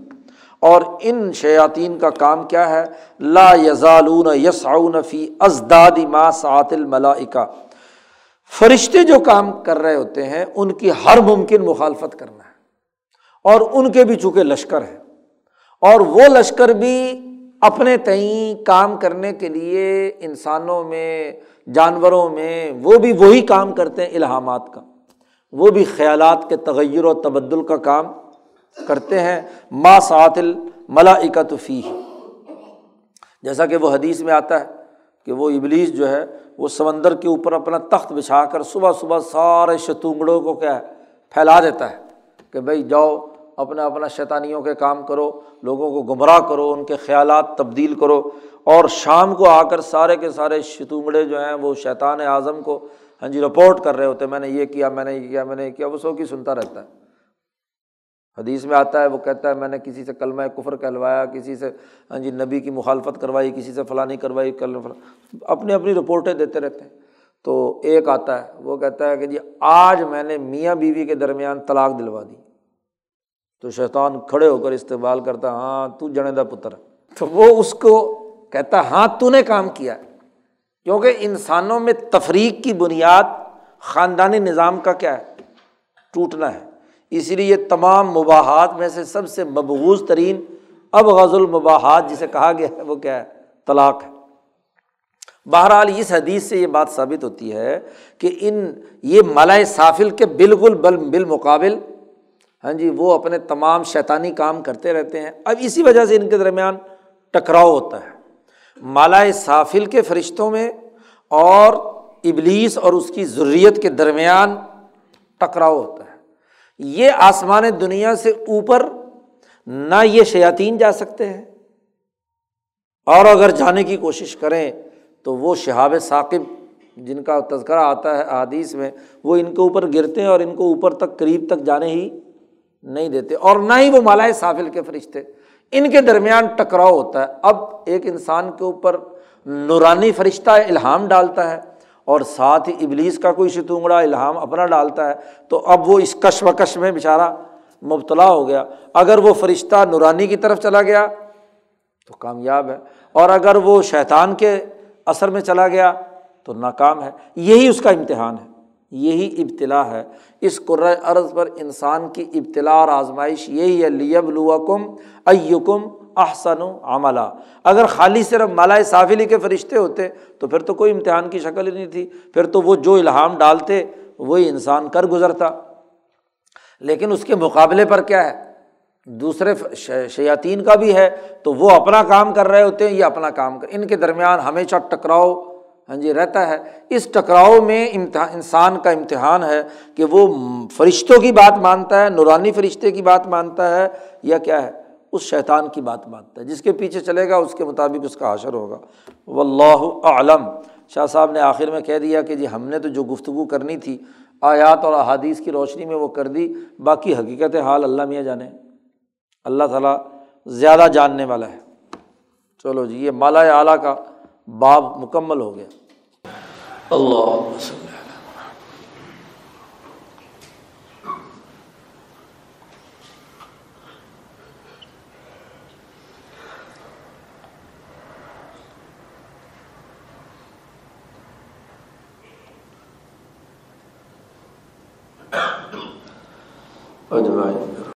اور ان شیاطین کا کام کیا ہے؟ لا یزالون یسعون فی ازداد ما سعت الملائکہ۔ فرشتے جو کام کر رہے ہوتے ہیں، ان کی ہر ممکن مخالفت کرنا ہے۔ اور ان کے بھی چونکہ لشکر ہے اور وہ لشکر بھی اپنے تئیں کام کرنے کے لیے انسانوں میں، جانوروں میں وہ بھی وہی کام کرتے ہیں الہامات کا۔ وہ بھی خیالات کے تغیر و تبدل کا کام کرتے ہیں۔ ما ساتل ملا فی جیسا کہ وہ حدیث میں آتا ہے کہ وہ ابلیس جو ہے، وہ سمندر کے اوپر اپنا تخت بچھا کر صبح صبح سارے شتونگڑوں کو کیا ہے، پھیلا دیتا ہے کہ بھائی جاؤ اپنا اپنا شیطانیوں کے کام کرو، لوگوں کو گمراہ کرو، ان کے خیالات تبدیل کرو۔ اور شام کو آ کر سارے کے سارے شتونگڑے جو ہیں، وہ شیطان اعظم کو ہاں جی رپورٹ کر رہے ہوتے میں نے یہ کیا، میں نے یہ کیا، میں نے یہ کیا، وہ سو کی سنتا رہتا ہے۔ حدیث میں آتا ہے، وہ کہتا ہے، میں نے کسی سے کلمہ کفر کہلوایا، کسی سے ہاں جی نبی کی مخالفت کروائی، کسی سے فلانی کروائی، کل اپنی اپنی رپورٹیں دیتے رہتے ہیں۔ تو ایک آتا ہے، وہ کہتا ہے کہ جی آج میں نے میاں بیوی کے درمیان طلاق دلوا دی۔ تو شیطان کھڑے ہو کر استعمال کرتا ہاں تو جنے پتر۔ تو وہ اس کو کہتا ہاں تو نے کام کیا۔ کیونکہ انسانوں میں تفریق کی بنیاد خاندانی نظام کا کیا ہے؟ ٹوٹنا ہے۔ اسی لیے تمام مباحات میں سے سب سے مبغوض ترین، اب غز المباحات جسے کہا گیا ہے، وہ کیا ہے؟ طلاق ہے۔ بہرحال اس حدیث سے یہ بات ثابت ہوتی ہے کہ ان، یہ ملائے صافل کے بالکل بل، بالمقابل ہاں جی وہ اپنے تمام شیطانی کام کرتے رہتے ہیں۔ اب اسی وجہ سے ان کے درمیان ٹکراؤ ہوتا ہے۔ مالائے صافل کے فرشتوں میں اور ابلیس اور اس کی ضروریت کے درمیان ٹکراؤ ہوتا ہے۔ یہ آسمان دنیا سے اوپر نہ یہ شیاطین جا سکتے ہیں۔ اور اگر جانے کی کوشش کریں تو وہ شہاب ثاقب جن کا تذکرہ آتا ہے حادیث میں، وہ ان کے اوپر گرتے ہیں اور ان کو اوپر تک قریب تک جانے ہی نہیں دیتے اور نہ ہی وہ مالائے صافل کے فرشتے۔ ان کے درمیان ٹکراؤ ہوتا ہے۔ اب ایک انسان کے اوپر نورانی فرشتہ الہام ڈالتا ہے اور ساتھ ہی ابلیس کا کوئی شتونگڑا الہام اپنا ڈالتا ہے۔ تو اب وہ اس کشمکش میں بیچارہ مبتلا ہو گیا۔ اگر وہ فرشتہ نورانی کی طرف چلا گیا تو کامیاب ہے۔ اور اگر وہ شیطان کے اثر میں چلا گیا تو ناکام ہے۔ یہی اس کا امتحان ہے۔ یہی ابتلا ہے۔ اس قرۂۂ عرض پر انسان کی ابتلا اور آزمائش یہی ہے لیب الوکم ایکم احسن و عملہ اگر خالی صرف مالا صافلی کے فرشتے ہوتے، تو پھر تو کوئی امتحان کی شکل ہی نہیں تھی۔ پھر تو وہ جو الہام ڈالتے، وہی انسان کر گزرتا۔ لیکن اس کے مقابلے پر کیا ہے؟ دوسرے شیاطین کا بھی ہے، تو وہ اپنا کام کر رہے ہوتے ہیں، یہ اپنا کام کر ان کے درمیان ہمیشہ ٹکراؤ ہاں جی رہتا ہے۔ اس ٹکراؤ میں امتحان انسان کا امتحان ہے کہ وہ فرشتوں کی بات مانتا ہے، نورانی فرشتے کی بات مانتا ہے یا کیا ہے؟ اس شیطان کی بات مانتا ہے۔ جس کے پیچھے چلے گا، اس کے مطابق اس کا حشر ہوگا۔ و اللہ عالم شاہ صاحب نے آخر میں کہہ دیا کہ جی ہم نے تو جو گفتگو کرنی تھی، آیات اور احادیث کی روشنی میں وہ کر دی، باقی حقیقت حال اللہ میاں جانے۔ اللہ تعالیٰ زیادہ جاننے والا ہے۔ چلو جی یہ مالا اعلیٰ کا باب مکمل ہو گیا۔ اللہ اجمائن